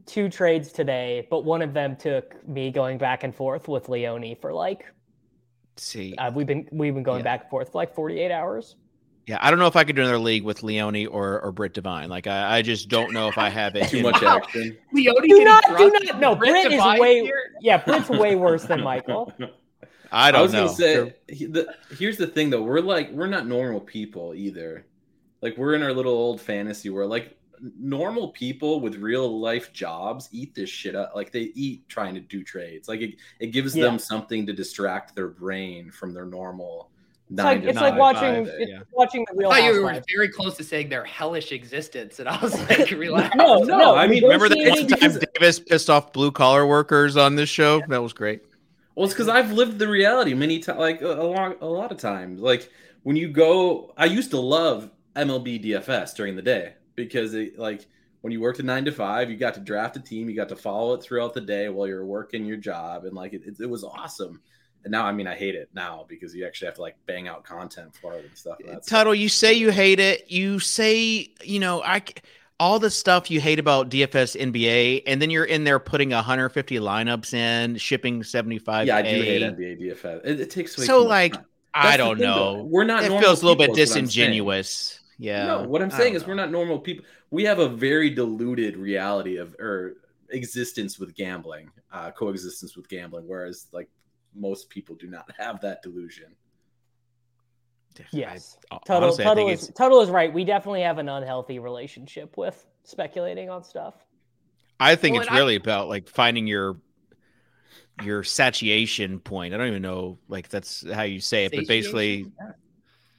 two trades today, but one of them took me going back and forth with Leone for like See, uh, we've been we've been going Yeah. back and forth for like 48 hours. yeah, I don't know if I could do another league with Leone or or Britt Devine. Like I, I just don't know if I have it. Too much me. action. Leone Do not, do not. No, Britt Britt is way. here? Yeah, Britt's way worse than Michael. I I don't was know. gonna say, he- the, here's the thing though. We're like, we're not normal people either. Like we're in our little old fantasy world. Like normal people with real life jobs eat this shit up. Like they eat trying to do trades. Like it, it gives Yeah. them something to distract their brain from their normal It's nine like to it's like watching it's yeah. watching the I Real thought you were very close to saying their hellish existence, and I was like, relax. No, No, no. I mean, Remember that negotiating- one time Davis pissed off blue collar workers on this show? That was great. Well, it's because I've lived the reality many times, like a, a lot, a lot of times. Like when you go, I used to love MLB DFS during the day because it, like, when you worked a nine to five, you got to draft a team, you got to follow it throughout the day while you're working your job, and like it, it, it was awesome. And now, I mean, I hate it now because you actually have to like bang out content for it and stuff. and Tuttle, you say you hate it. You say, you know, I all the stuff you hate about DFS NBA, and then you're in there putting 150 lineups in, shipping 75. yeah, I do hate NBA DFS. It, it takes way So, like. I don't thing, though. know. We're not. It feels a little bit people, is what I'm saying. disingenuous. Yeah. No, what I'm saying is know. we're not normal people. We have a very diluted reality of or existence with gambling, uh, coexistence with gambling, whereas like most people do not have that delusion. Yes, uh, I- Tuttle, honestly, I Tuttle think is it's. Tuttle is right. We definitely have an unhealthy relationship with speculating on stuff. I think Well, it's and I- really about like finding your your satiation point. I don't even know like that's how you say it, but basically, Satiation?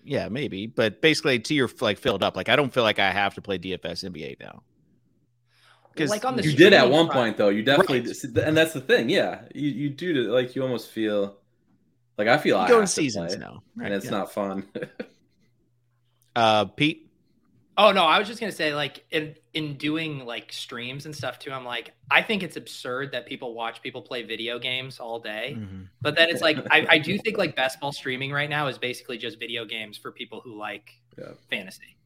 yeah, maybe. But basically, to your like filled up. Like I don't feel like I have to play DFS NBA now. 'Cause like on the You did at one front- point though. You definitely, Right. and that's the thing. Yeah, you you do to like you almost feel like I feel You I go in seasons play, now, and it's yeah. not fun. Uh, Pete, Oh no, I was just gonna say like in in doing like streams and stuff too. I'm like, I think it's absurd that people watch people play video games all day. Mhm. But then it's like I, I do think like best ball streaming right now is basically just video games for people who like Yeah. fantasy.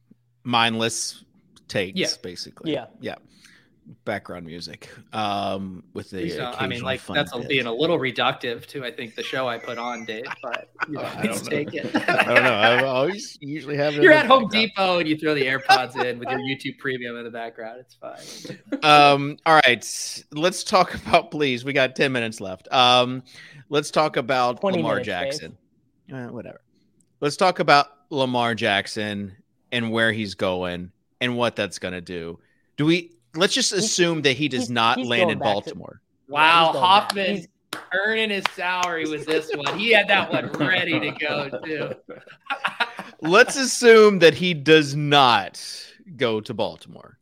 mindless takes, Yeah. basically. Yeah. yeah. Background music, um, with the. So, I mean, like that's bit. being a little reductive to I think the show I put on, Dave. But you know, I don't know. take it. I don't know. I always usually have. it You're at Home background. Depot and you throw the AirPods in with your YouTube Premium in the background. It's fine. um all right let's talk about please we got 10 minutes left um let's talk about lamar minutes, jackson Uh, whatever let's talk about lamar jackson and where he's going and what that's going to do do we let's just assume that he does he's- not he's land in back to- baltimore Wow, he's back. Hoffman earning his salary with this one. He had that one ready to go too. let's assume that he does not go to baltimore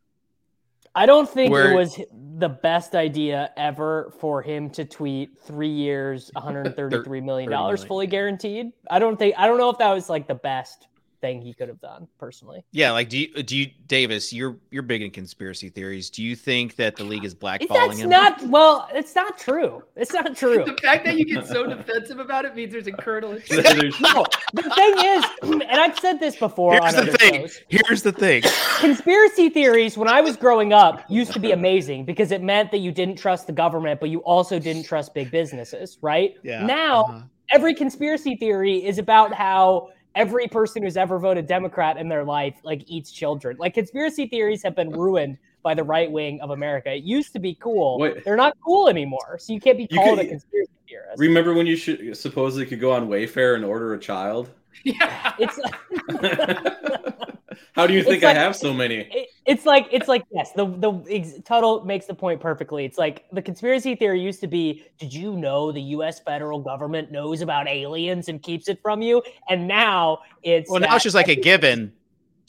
I don't think Where- it was the best idea ever for him to tweet three years, 133 million dollars fully guaranteed. I don't think I don't know if that was like the best thing he could have done personally. Yeah, like do you do you Davis, you're you're big in conspiracy theories. Do you think that the league is blackballing That's him? not well, it's not true. It's not true. The fact that you get so defensive about it means there's a kernel of truth. No, the thing is, and I've said this before Here's on the other thing. shows. Here's the thing. Conspiracy theories, when I was growing up, used to be amazing because it meant that you didn't trust the government, but you also didn't trust big businesses, right? Yeah, Now, uh-huh. every conspiracy theory is about how every person who's ever voted Democrat in their life like eats children. Like conspiracy theories have been ruined by the right wing of America. It used to be cool. They're not cool anymore. So you can't be called could- a conspiracy theorist. Remember when you should supposedly could go on Wayfair and order a child? Yeah. it's How do you think It's I have so many? it, it's like it's like yes the the ex- Tuttle makes the point perfectly it's like the conspiracy theory used to be did you know the us federal government knows about aliens and keeps it from you and now it's Well, now it's just like a given.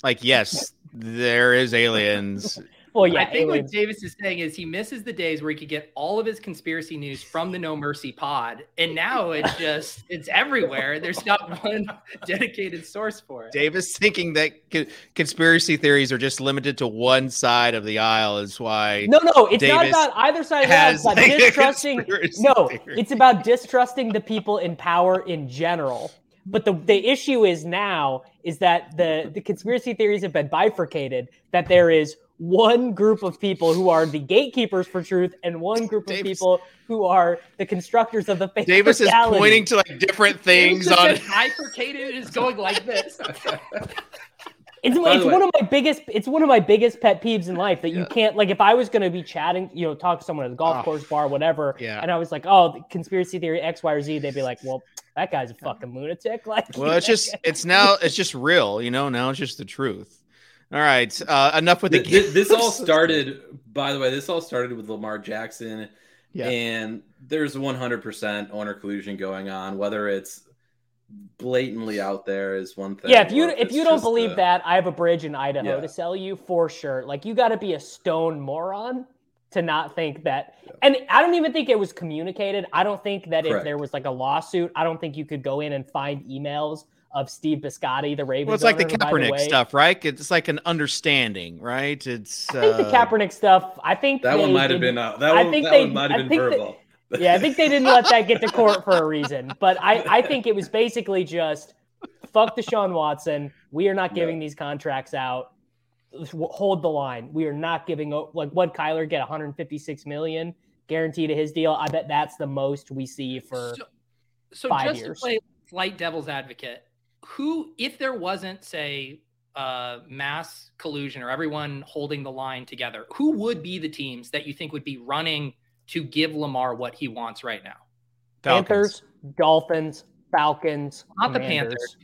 Like, yes, there is aliens. Well yeah I think aliens. what Davis is saying is he misses the days where he could get all of his conspiracy news from the No Mercy pod, and now it's just it's everywhere. There's not one dedicated source for it. Davis thinking that co- conspiracy theories are just limited to one side of the aisle is why. no no it's not about either side of the aisle. has it's about like distrusting no theory. it's about distrusting the people in power in general but the, the issue is now is that the, the conspiracy theories have been bifurcated that there is one group of people who are the gatekeepers for truth and one group of Davis- people who are the constructors of the fake Davis is pointing to like different things on. is bifurcated is going like this. It's, it's one of my biggest it's one of my biggest pet peeves in life that you can't like if I was going to be chatting you know talk to someone at a golf Oh. course bar whatever Yeah. and I was like oh the conspiracy theory X Y or Z they'd be like well that guy's a fucking lunatic like Well, it's just it's now it's just real, you know. Now it's just the truth. All right, uh, enough with the. Th- th- this all started, by the way, this all started with Lamar Jackson, Yeah. and there's 100% owner collusion going on. Whether it's blatantly out there is one thing. yeah if you if you don't believe a- that I have a bridge in Idaho Yeah. to sell you for sure like you got to be a stone moron to not think that and I don't even think it was communicated I don't think that if there was like a lawsuit I don't think you could go in and find emails of Steve Bisciotti the Ravens Well, it's like the owner, who, by Kaepernick way- stuff, right? It's like an understanding, right? It's. I think the uh, Kaepernick stuff. I think that one might have been uh, that I one, think that they- one might have been think that- verbal. Yeah, I think they didn't let that get to court for a reason. But I, I think it was basically just fuck the Deshaun Watson. We are not giving these contracts out. Hold the line. We are not giving like what Kyler get 156 million guaranteed to his deal. I bet that's the most we see for. So, so five just years. to play slight devil's advocate, who, if there wasn't, say, uh, mass collusion or everyone holding the line together, who would be the teams that you think would be running to give Lamar what he wants right now? Falcons. Panthers, Dolphins, Falcons, Not the Panthers.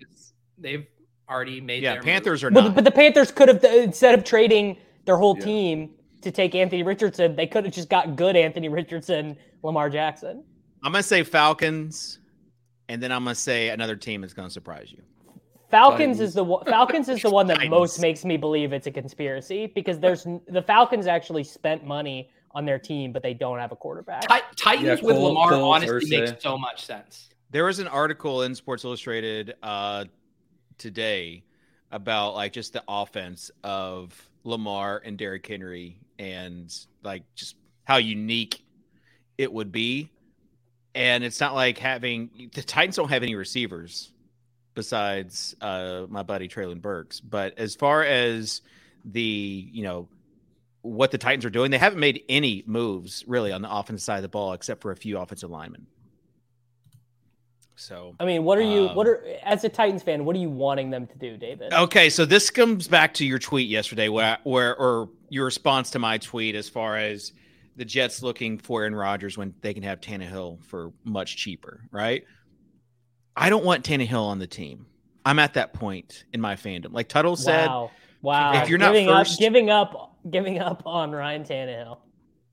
They've already made Yeah, their move. Panthers are But, not. but the Panthers could have instead of trading their whole Yeah. team to take Anthony Richardson, they could have just got good Anthony Richardson, Lamar Jackson. I'm gonna say Falcons, and then I'm gonna say another team that's gonna surprise you. Falcons Titans. is the one, Falcons is the one that Titans. most makes me believe it's a conspiracy because there's the Falcons actually spent money on their team, but they don't have a quarterback. Ti- Titans Yeah, with Lamar Cole, honestly Thursday. makes so much sense. There was an article in Sports Illustrated uh, today about like just the offense of Lamar and Derrick Henry, and like just how unique it would be. And it's not like having the Titans don't have any receivers besides uh, my buddy Treylon Burks. But as far as the you know what the Titans are doing, they haven't made any moves really on the offensive side of the ball except for a few offensive linemen. So I mean, what are you? Um, what are as a Titans fan? What are you wanting them to do, David? Okay, so this comes back to your tweet yesterday, where, where or your response to my tweet as far as the Jets looking for Aaron Rodgers when they can have Tannehill for much cheaper, right? I don't want Tannehill on the team. I'm at that point in my fandom. Like Tuttle said, wow, wow. if you're not giving first- up, giving up, giving up on Ryan Tannehill.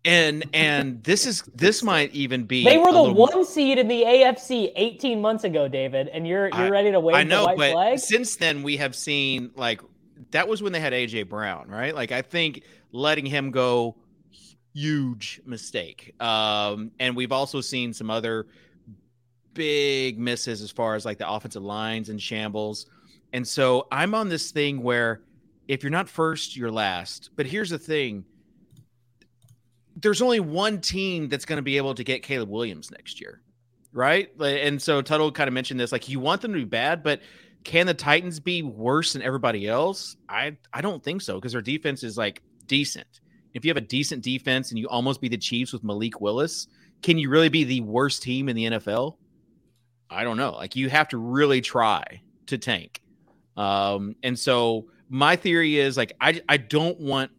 and and this is this might even be They were the little- one seed in the AFC 18 months ago, David, and you're you're I- ready to wave I know, the white but flag. since then we have seen like that was when they had AJ Brown, right? Like I think letting him go huge mistake. Um and we've also seen some other big misses as far as like the offensive lines and shambles. And so I'm on this thing where if you're not first, you're last. But here's the thing there's only one team that's going to be able to get Caleb Williams next year, right? And so Tuttle kind of mentioned this like you want them to be bad, but can the Titans be worse than everybody else? I I don't think so because their defense is like decent. If you have a decent defense and you almost be the Chiefs with Malik Willis, can you really be the worst team in the NFL? I don't know. Like you have to really try to tank. Um, and so my theory is like I I don't want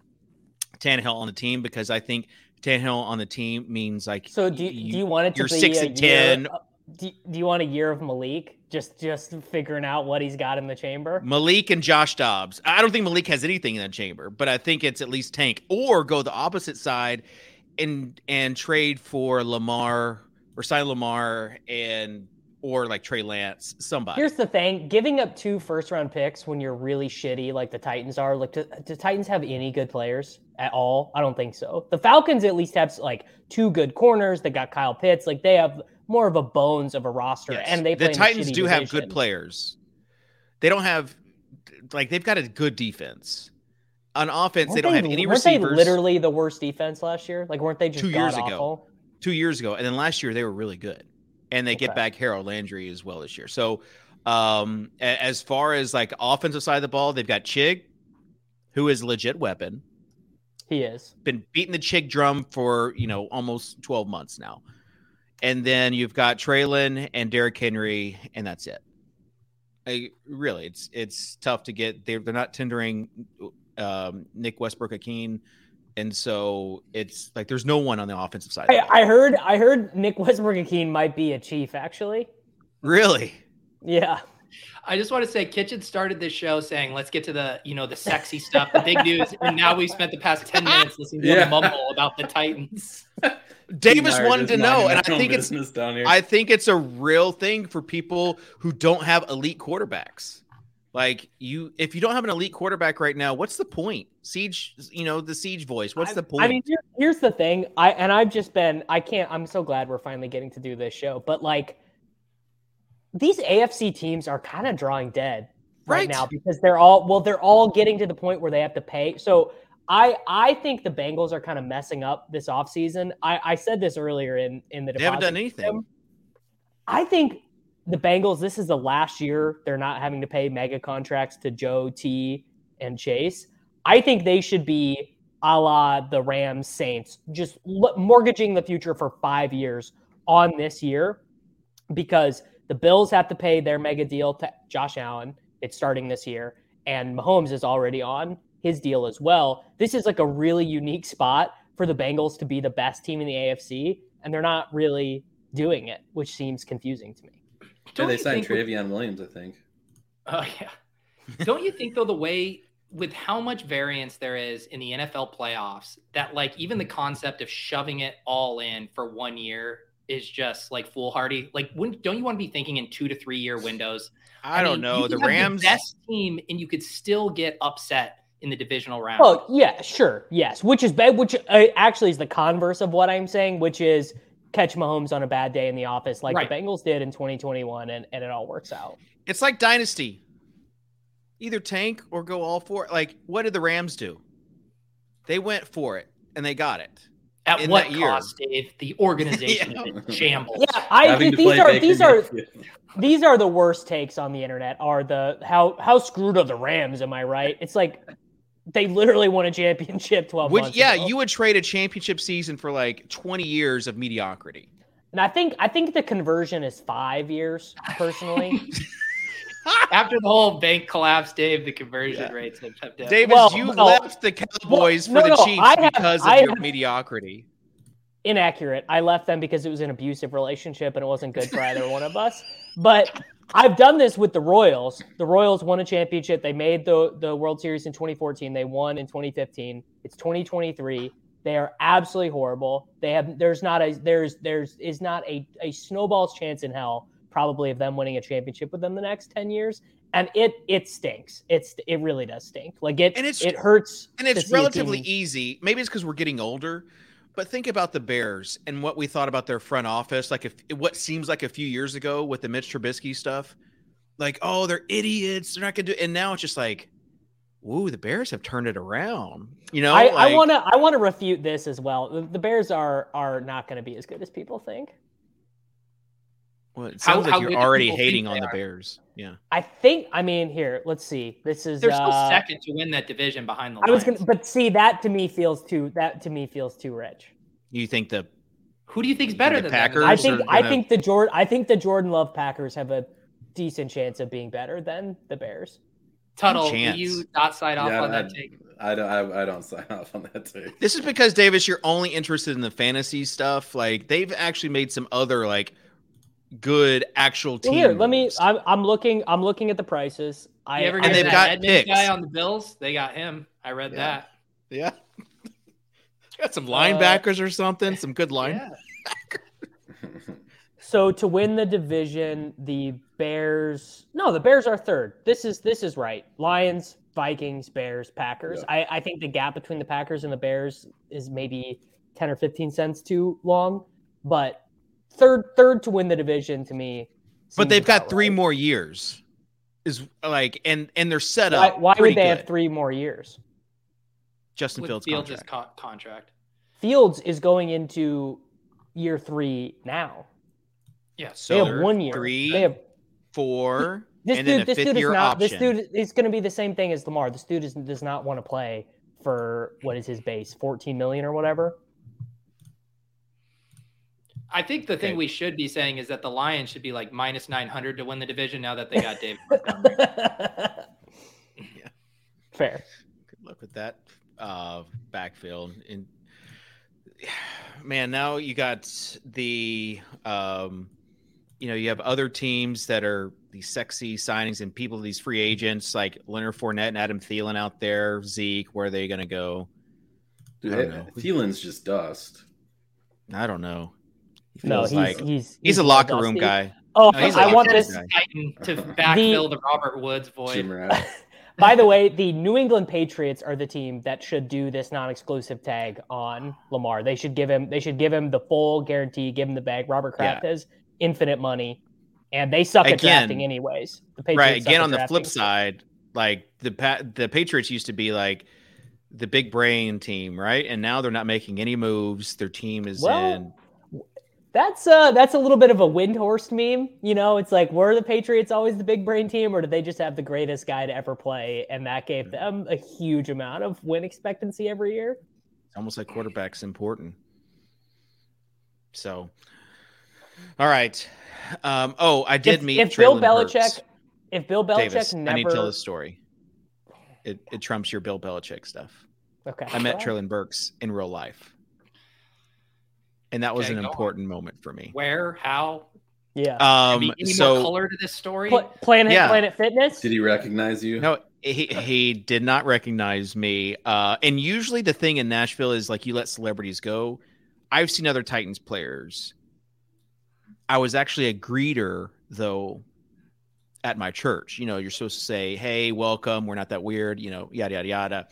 Tannehill on the team because I think Tannehill on the team means like so. Do you, do you want it to you're be six and ten? uh, Do, do you want a year of Malik? Just just figuring out what he's got in the chamber. Malik and Josh Dobbs. I don't think Malik has anything in that chamber, but I think it's at least tank or go the opposite side and and trade for Lamar or sign Lamar and or like Trey Lance, somebody. Here's the thing: giving up two first round picks when you're really shitty, like the Titans are. Like, do, do Titans have any good players at all? I don't think so. The Falcons at least have like two good corners. They got Kyle Pitts. Like, they have more of a bones of a roster, Yes. and they play the Titans do have good players. They don't have like they've got a good defense. On offense, they Weren't don't have any weren't they receivers. literally the worst defense last year? Like, weren't they just Two years ago. god-awful? two years ago, and then last year they were really good, and they get back Harold Landry as well this year. So, um, as far as like offensive side of the ball, they've got Chig, who is a legit weapon, He is. been beating the Chig drum for you know almost twelve months now, and then you've got Treylon and Derrick Henry, and that's it. I, really, it's it's tough to get. They're they're not tendering um, Nick Westbrook-Ikhine. And so it's like there's no one on the offensive side. I, ball. I heard. I heard Nick Westbrook-Ikhine might be a chief. Actually, really? yeah. I just want to say, Kitchen started this show saying, "Let's get to the you know the sexy stuff, the big news," and now we've spent the past ten minutes listening to Yeah. him mumble about the Titans. Davis wanted to know, and I think it's down here. I think it's a real thing for people who don't have elite quarterbacks. Like you, if you don't have an elite quarterback right now, what's the point? Siege, you know, the siege voice. What's I- the point? I mean, here's the thing. I and I've just been. I can't. I'm so glad we're finally getting to do this show. But like, these AFC teams are kind of drawing dead right, Right. now because they're all well. They're all getting to the point where they have to pay. So I I think the Bengals are kind of messing up this offseason. I I said this earlier in in the they haven't done anything. system. I think the Bengals, this is the last year they're not having to pay mega contracts to Joe T and Chase. I think they should be a la the Rams Saints, just mortgaging the future for five years on this year because the Bills have to pay their mega deal to Josh Allen. It's starting this year, and Mahomes is already on his deal as well. This is like a really unique spot for the Bengals to be the best team in the AFC, and they're not really doing it, which seems confusing to me. Yeah, Don't they you signed think with- Travion Williams, I think. Oh yeah. Don't you think though the way with how much variance there is in the NFL playoffs that like even the concept of shoving it all in for one year is just like foolhardy. Like wouldn't don't you want to be thinking in two to three year windows? I, don't mean, know. you The could have Rams. best team and you could still get upset in the divisional round. Oh yeah, sure, yes. Which is bad. Which uh, actually is the converse of what I'm saying, which is catch Mahomes on a bad day in the office, like Right. the Bengals did in 2021, and, and it all works out. It's like dynasty. Either tank or go all for it. Like, what did the Rams do? They went for it and they got it. At in what that year. cost, Dave? The organization Yeah. is shambles. Yeah, I Having these are Baker these are these are the worst takes on the internet. Are the how how screwed are the Rams? Am I right? It's like they literally won a championship 12 Which, months yeah, ago. you would trade a championship season for like 20 years of mediocrity. and I think I think the conversion is five years personally. After the whole bank collapse, Dave, the conversion Yeah. rates have, have down. Davis, Well, you no. left the Cowboys no, for the no, Chiefs I have- because of I your have- mediocrity. inaccurate. I left them because it was an abusive relationship and it wasn't good for either one of us. But I've done this with the Royals. The Royals won a championship. They made the the World Series in 2014. They won in 2015. It's 2023. They are absolutely horrible. They have there's not a there's there's is not a a snowball's chance in hell probably of them winning a championship within the next 10 years. And it it stinks. It's it really does stink. Like it And it's- it hurts. And it's relatively easy. Maybe it's because we're getting older, but think about the Bears and what we thought about their front office. Like if what seems like a few years ago with the Mitch Trubisky stuff, like, oh, they're idiots. They're not gonna do. And now it's just like, woo, the Bears have turned it around. You know, I, I like- want to I want to refute this as well. The, the Bears are are not going to be as good as people think. Well, it sounds how like good you're already hating on the? Bears. Yeah. I think. I mean, here, let's see. This is. They're still uh, second to win that division behind the I was gonna, but see that to me feels too. That to me feels too rich. You think the Who do you think's better The than them? Packers? I think. I gonna- think the Jordan. I think the Jordan Love Packers have a decent chance of being better than the Bears. Tuttle, will chance. you not sign off Yeah, on that I- take? I don't. I, I don't sign off on that take. This is because Davis, you're only interested in the fantasy stuff. Like they've actually made some other like good actual Well, team. here, let me. I'm, I'm looking. I'm looking at the prices. I, You ever I- get they've got Edmunds picks. guy on the Bills? They got him. I read Yeah. that. yeah. Got some uh, linebackers or something. Some good line. Yeah. So to win the division, the Bears. No, the Bears are third. This is this is right. Lions, Vikings, Bears, Packers. I, I think the gap between the Packers and the Bears is maybe ten or fifteen cents too long, but third third to win the division to me. But they've got three right. more years. Is like and and they're set Why, up. why pretty would they good. have three more years? Justin With Fields, Fields' contract. co- contract. Fields is going into year three now. Yeah, So they have one year. three, They have four, This and dude, then a this fifth dude is not. option. This dude is going to be the same thing as Lamar. This dude is, does not want to play for what is his base, fourteen million or whatever. I think the Okay. thing we should be saying is that the Lions should be like minus 900 to win the division now that they got David Montgomery. Fair. Good luck with that uh, backfield. And man, now you got the um, you know you have other teams that are these sexy signings and people, these free agents like Leonard Fournette and Adam Thielen out there. Zeke, where are they going to go? Dude, I don't know. Thielen's just dust. I don't know. He No, he's, like he's he's a little locker room guy. Oh, No, he's a I locker want this. Titan to backfill the Robert Woods void. By the way, the New England Patriots are the team that should do this non-exclusive tag on Lamar. They should give him. They should give him the full guarantee. Give him the bag. Robert Yeah. Kraft has infinite money, and they suck at drafting anyways. The Patriots right again on the flip side like the the patriots used to be like the big brain team right and now they're not making any moves their team is Well, in That's uh that's a little bit of a Windhorst meme. You know, it's like were the Patriots always the big brain team, or did they just have the greatest guy to ever play, and that gave them a huge amount of win expectancy every year? it's almost like quarterback's important. So all right. Um oh i did if, meet if Bill Belichick, Burks. if Bill Belichick Davis, never, i need to tell the story. It, it trumps your bill belichick stuff. Okay, i met Treylon burks in real life and that was Okay, an go on. important moment for me Where? How? Yeah, um Any, any so more color to this story? Pla- Planet yeah. Planet Fitness. Did he recognize you? No, he he did not recognize me. Uh, and usually the thing in Nashville is like you let celebrities go. I've seen other Titans players. I was actually a greeter though at my church. You know, you're supposed to say, "Hey, welcome. We're not that weird." You know, yada yada yada.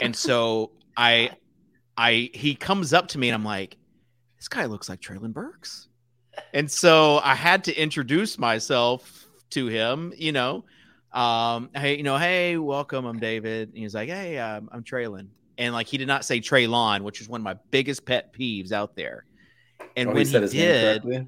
And so I, I he comes up to me and I'm like, "This guy looks like Treylon Burks." And so I had to introduce myself to him. You know, um, hey, you know, hey, welcome. I'm David. And he was like, hey, um, I'm Traylon. And like, he did not say Traylon, which is one of my biggest pet peeves out there. And Oh, when he said he his did, correctly.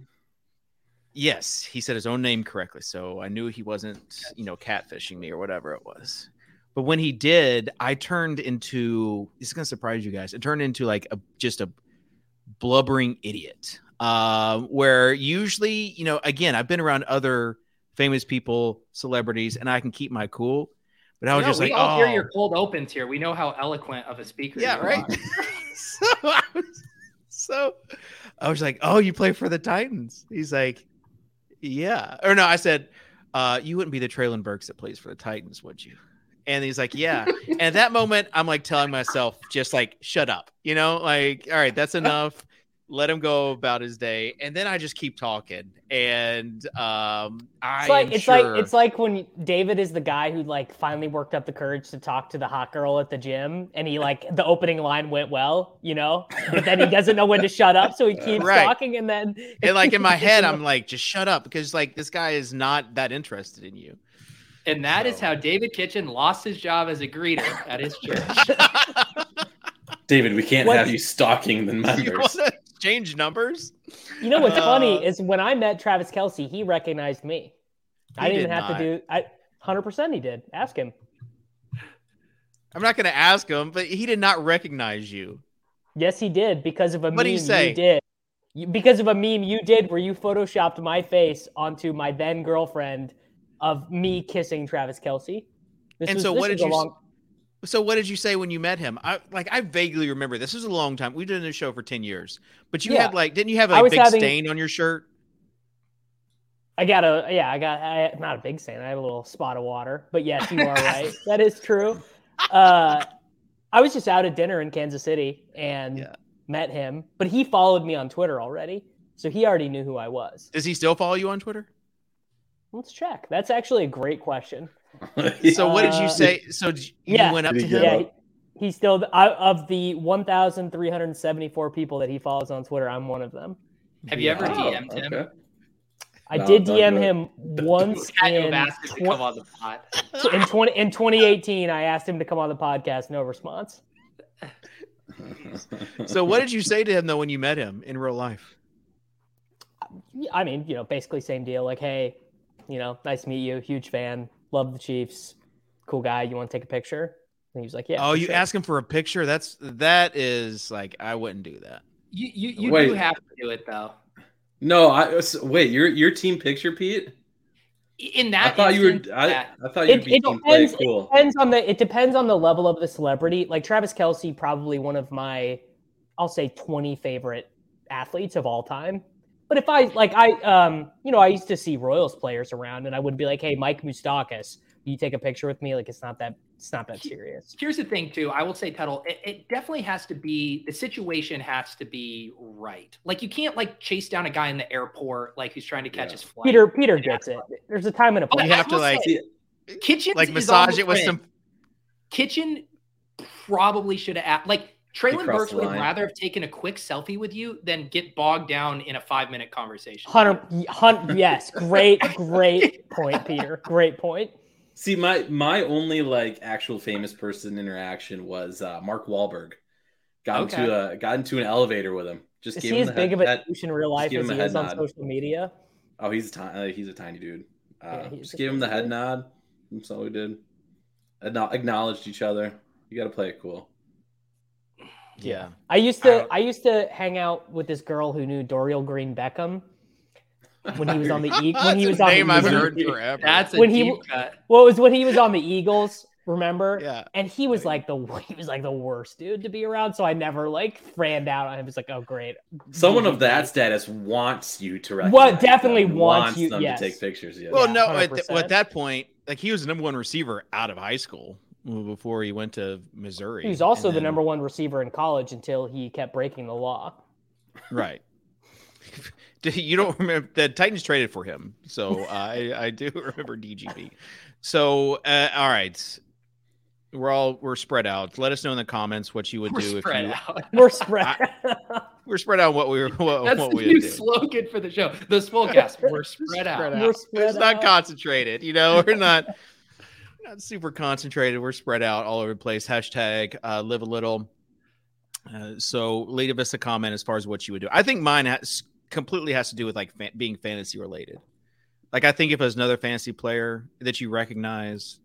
yes, he said his own name correctly. So I knew he wasn't, you know, catfishing me or whatever it was. But when he did, I turned into, this is going to surprise you guys. It turned into like a, just a blubbering idiot. Uh, where usually, you know, again, I've been around other famous people, celebrities, and I can keep my cool. But I was No, just we like, all oh, hear your cold opens here. We know how eloquent of a speaker yeah, you right. are. so, I was, so I was like, oh, you play for the Titans? He's like, yeah. Or no, I said, uh, you wouldn't be the Treylon Burks that plays for the Titans, would you? And he's like, yeah. and at that moment, I'm like telling myself, just like, shut up, you know, like, all right, that's enough. Let him go about his day, and then I just keep talking. And um, I It's like it's sure- like it's like when David is the guy who like finally worked up the courage to talk to the hot girl at the gym, and he like the opening line went well, you know, but then he doesn't know when to shut up, so he keeps Right. talking, and then and like in my head, I'm like, just shut up because like this guy is not that interested in you. And that is how David Kitchen lost his job as a greeter at his church. David, we can't What- have you stalking the you members. want to change numbers? you know what's Uh, funny is when I met Travis Kelce, he recognized me. I didn't even have not. to do. I hundred percent he did. Ask him. I'm not going to ask him, but he did not recognize you. Yes, he did because of a What meme do you say? did. You, because of a meme you did where you photoshopped my face onto my then girlfriend of me kissing Travis Kelce. This And was- so what did you long- So what did you say when you met him? I like I vaguely remember this was a long time. We did this show for 10 years. But you Yeah. had like didn't you have a big having- stain on your shirt? I got a yeah, I got I, not a big stain. I have a little spot of water, but yes, you are right. that is true. Uh, I was just out at dinner in Kansas City and Yeah. met him, but he followed me on Twitter already, so he already knew who I was. Does he still follow you on Twitter? Let's check. That's actually a great question. So what did you Uh, say? So you yeah. went up to him? get Yeah, up? he, he still out of the 1,374 people that he follows on Twitter. I'm one of them. Have you ever Oh, DM'd him? I No, did DM do it. him once in, have asked him to twen- come on the pod. in 20 in 2018. I asked him to come on the podcast. No response. So what did you say to him though when you met him in real life? I mean, you know, basically same deal. Like, hey, you know, nice to meet you. Huge fan. Love the Chiefs. Cool guy. You want to take a picture? And he was like, yeah. oh, you sure. ask him for a picture? That's that is like I wouldn't do that. You you, you Wait. do have to do it though. no, I wait. Your your team picture, Pete. In that I thought you were. I, that- I thought you'd It, be it depends. Cool. It depends on the. It depends on the level of the celebrity. Like Travis Kelce, probably one of my, I'll say, twenty favorite athletes of all time. But if I like, I um, you know, I used to see Royals players around, and I would be like, "Hey, Mike Moustakas, will you take a picture with me?" Like, it's not that. It's not that serious. Here's the thing, too. I will say, Tuttle, it, it definitely has to be the situation has to be right. Like you can't like chase down a guy in the airport like who's trying to catch Yeah. his flight. Peter, Peter gets it. There's a time and a place. You have to like say, Kitchen like massage it with some Kitchen probably should have like Treylon crossed Burks would line. rather have taken a quick selfie with you than get bogged down in a five minute conversation. Hunter, hun, yes, great, great point, Peter. Great point. See, my my only like actual famous person interaction was uh, Mark Wahlberg. Got Okay. into a got into an elevator with him. Just Is gave he him as big head, of a douche in real life as he head is on social media? Oh, he's a tiny. He's a tiny dude. Uh, Yeah, just a gave him the head dude. nod. That's all we did. Acknowledged each other. You got to play it cool. Yeah. I used to don't- I used to hang out with this girl who knew Dorial Green Beckham when he was on the E- when he was a on name the I've Eagles. heard forever. That's a When he- deep cut. Well, it was when he was on the Eagles. Remember? yeah. And he was like the he was like the worst dude to be around. So I never like ran down on him. It's like, oh great. Someone of that status wants you to recognize. Well, definitely them, wants you- them yes. to take pictures. Yeah. Well, Yeah, no, at, th- well, at that point, like he was the number one receiver out of high school before he went to Missouri. He was also And the number one receiver in college until he kept breaking the law. Right. you don't remember the Titans traded for him, so I I do remember DGB. So uh, all right, we're all we're spread out. Let us know in the comments what you would We're do if spread you out. We're spread. we're spread out. What we were what, That's what the we new do. slogan for the show. The Swolecast. We're spread out. Spread We're spread it's not concentrated. You know, we're not not super concentrated. We're spread out all over the place. Hashtag uh, live a little. Uh, so leave us a comment as far as what you would do. I think mine has completely has to do with like fa- being fantasy related. Like I think if there's another fantasy player that you recognize,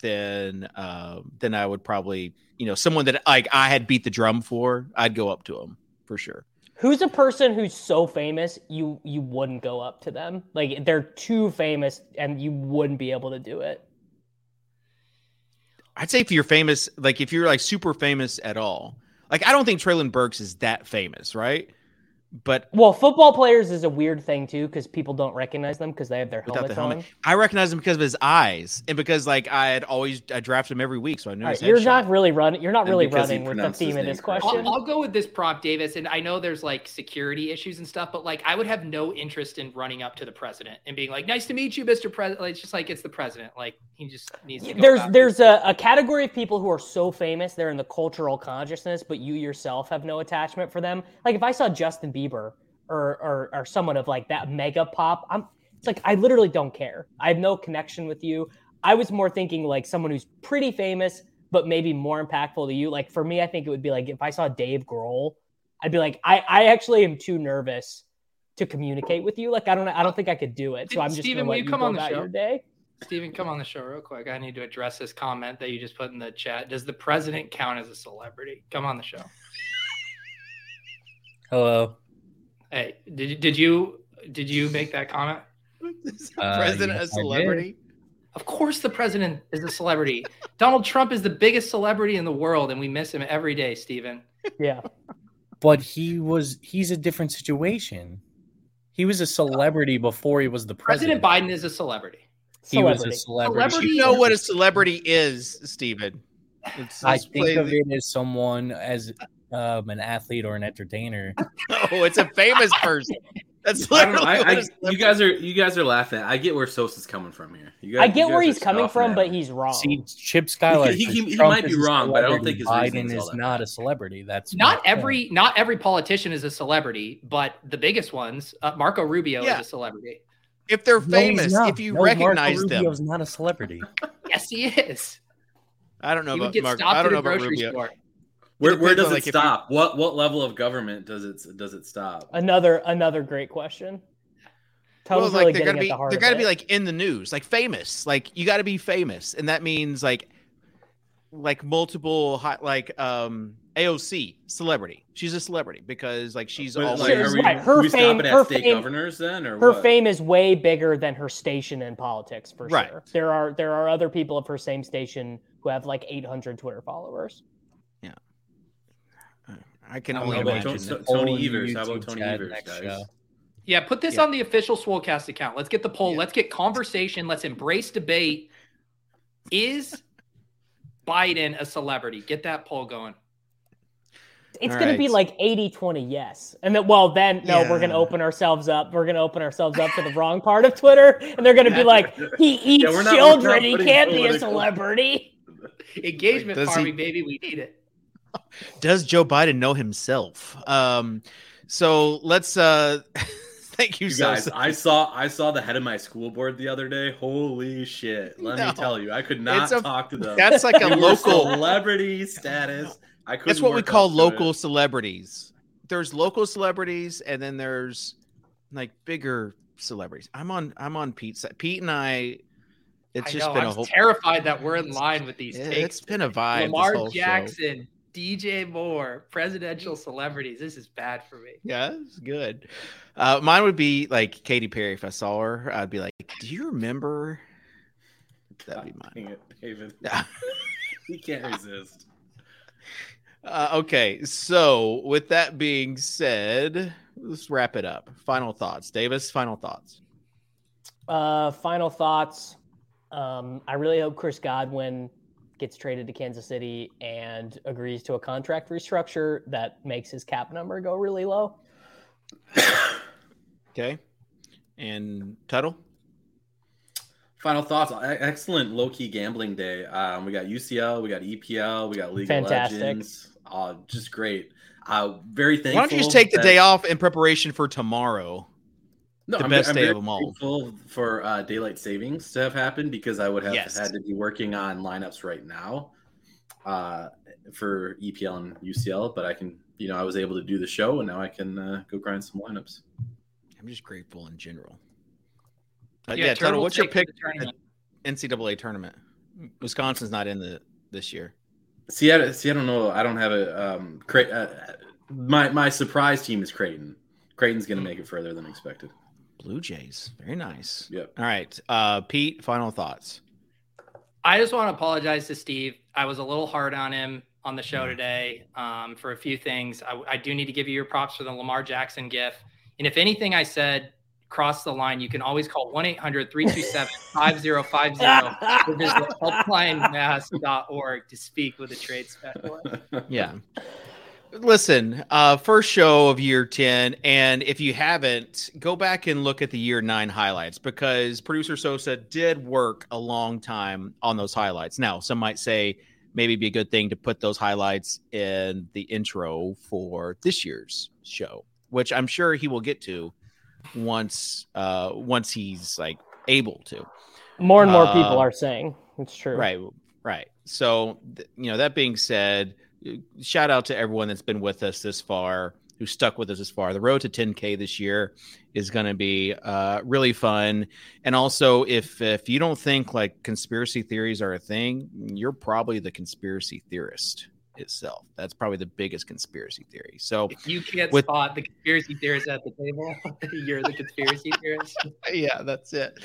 then uh, then I would probably you know someone that like I had beat the drum for, I'd go up to him for sure. Who's a person who's so famous you you wouldn't go up to them? Like they're too famous and you wouldn't be able to do it. I'd say if you're famous, like if you're like super famous at all, like I don't think Treylon Burks is that famous, right? But Well, football players is a weird thing too because people don't recognize them because they have their helmets the helmet, on. I recognize him because of his eyes and because like I had always I drafted him every week, so I knew All his right, you're headshot. not really running. You're not And really running with the theme of this question. I'll, I'll go with this prop, Davis. And I know there's like security issues and stuff, but like I would have no interest in running up to the president and being like, "Nice to meet you, Mr. President." Like, it's just like it's the president. Like he just needs to. Go there's about there's a, a category of people who are so famous they're in the cultural consciousness, but you yourself have no attachment for them. Like if I saw Justin Bieber or or, or someone of like that mega pop, I'm it's like I literally don't care. I have no connection with you. I was more thinking like someone who's pretty famous, but maybe more impactful to you. Like for me, I think it would be like if I saw Dave Grohl, I'd be like, I, I actually am too nervous to communicate with you. Like I don't I don't think I could do it. So I'm just Steven, will you you come go on the show? your day. Steven, come on the show real quick. I need to address this comment that you just put in the chat. Does the president count as a celebrity? Come on the show. Hello. Hey, did you did you did you make that comment? Uh, president yes, I a did. celebrity? Of course, the president is a celebrity. Donald Trump is the biggest celebrity in the world, and we miss him every day, Stephen. Yeah. But he was he's a different situation. He was a celebrity before he was the President president. Biden is a celebrity. he was a Celebrity. celebrity. Celebrity- You know what a celebrity is, Stephen. It's, I think of the- it as someone as um, an athlete or an entertainer. Oh, it's a famous person. That's literally know. I, what I, a you guys are you guys are laughing. I get where Sosa's coming from here. You guys, I you get where he's coming from, scoffing but he's wrong. See, Chip Skylar. He- he- says he might be wrong, but I don't think his reasoning's Biden is not a celebrity. That's Not my point. every not every politician is a celebrity, but the biggest ones, uh, Marco Rubio Yeah. is a celebrity. if they're famous, not. if you No, Marco recognize them, Rubio's not a celebrity. Yes, he is. I don't know He would about get Mark. stopped I don't know about Rubio. store. Where, where does on, it like, if you- stop? What what level of government does it does it stop? Another another great question. Well, like really they're gonna be the they're gonna be like in the news, like famous. Like you got to be famous, and that means like like multiple hot like um AOC celebrity. She's a celebrity because like she's But, all like, are we, right, her we fame- stopping her state fame- governors then, or her what? fame is way bigger than her station in politics for Right. sure. There are there are other people of her same station who have like 800 Twitter followers. I can only How about imagine. Tony- that. Tony Poll in Evers? How about Tony Evers, next guys? show. Yeah, put this Yeah. on the official Swolecast account. Let's get the poll. Yeah. Let's get conversation. Let's embrace debate. Is Biden a celebrity? Get that poll going. It's All going to be like 80-20 yes. And then well then no, we're going to open ourselves up. We're going to open ourselves up to the wrong part of Twitter and they're going to be like he eats Yeah, we're not- we're not children, he can't be a celebrity. Engagement Does he- farming, baby. We need it. Does Joe Biden know himself? Um, so let's uh thank you, You guys, Sosa. I saw I saw the head of my school board the other day. Holy shit! Let No. me tell you, I could not a- talk to them. That's like a local. celebrity status. I couldn't That's what we call local it. celebrities. There's local celebrities, and then there's like bigger celebrities. I'm on. I'm on Pete's. side. Pete and I. It's I just know. been I'm a whole. terrified that we're in line with these Yeah, takes. It's been a vibe. this Lamar whole show. Jackson, DJ Moore, presidential celebrities. This is bad for me. Yeah, it's good. Uh, mine would be like Katy Perry. If I saw her, I'd be like, "Do you remember?" That'd be mine. Dang it, David. Yeah. He can't resist. Uh, okay, so with that being said, let's wrap it up. Final thoughts, Davis. Final thoughts. Uh, final thoughts. Um, I really hope Chris Godwin gets traded to Kansas City and agrees to a contract restructure that makes his cap number go really low. Okay, and Tuttle. Final thoughts. Excellent low key gambling day. Um, we got UCL, we got EPL, we got League Fantastic. of Legends. Uh, just great. Uh, very thankful. Why don't you just take the that- day off in preparation for tomorrow? No, the I'm, best I'm day very of them all. Thankful for uh, daylight savings to have happened because I would have Yes. had to be working on lineups right now uh, for EPL and UCL. But I can, you know, I was able to do the show, and now I can uh, go grind some lineups. I'm just grateful in general. Uh, Yeah, yeah, Tuttle. What's your take for pick? the tournament. NCAA tournament. Wisconsin's not in the this year. See, I, see, I don't know. I don't have a um. Cra- uh, my my surprise team is Creighton. Creighton's going to make it further than expected. Blue Jays. Very nice. Yep. All right, uh, Pete. Final thoughts. I just want to apologize to Steve. I was a little hard on him on the show today um, for a few things. I, I, do need to give you your props for the Lamar Jackson gif. And if anything I said crossed the line, you can always call 1 800 327 5050 or visit helplinemass.org to speak with a trade specialist. Yeah. Listen, uh, first show of year 10. And if you haven't, go back and look at the year nine highlights because producer Sosa did work a long time on those highlights. Now, some might say, maybe be a good thing to put those highlights in the intro for this year's show, which I'm sure he will get to once uh once he's like able to. More and more uh, people are saying it's true. Right, right. So you know that being said, shout out to everyone that's been with us this far who stuck with us this far. The road to 10K this year is going to be uh, really fun. And also, if if you don't think like conspiracy theories are a thing, you're probably the conspiracy theorist itself. That's probably the biggest conspiracy theory. So if you can't with, spot the conspiracy theorist at the table, you're the conspiracy theorist. yeah, that's it.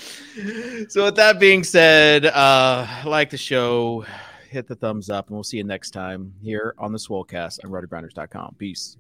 So with that being said, uh, like the show, hit the thumbs up, and we'll see you next time here on the Swolecast on RotoGrinders.com. Peace.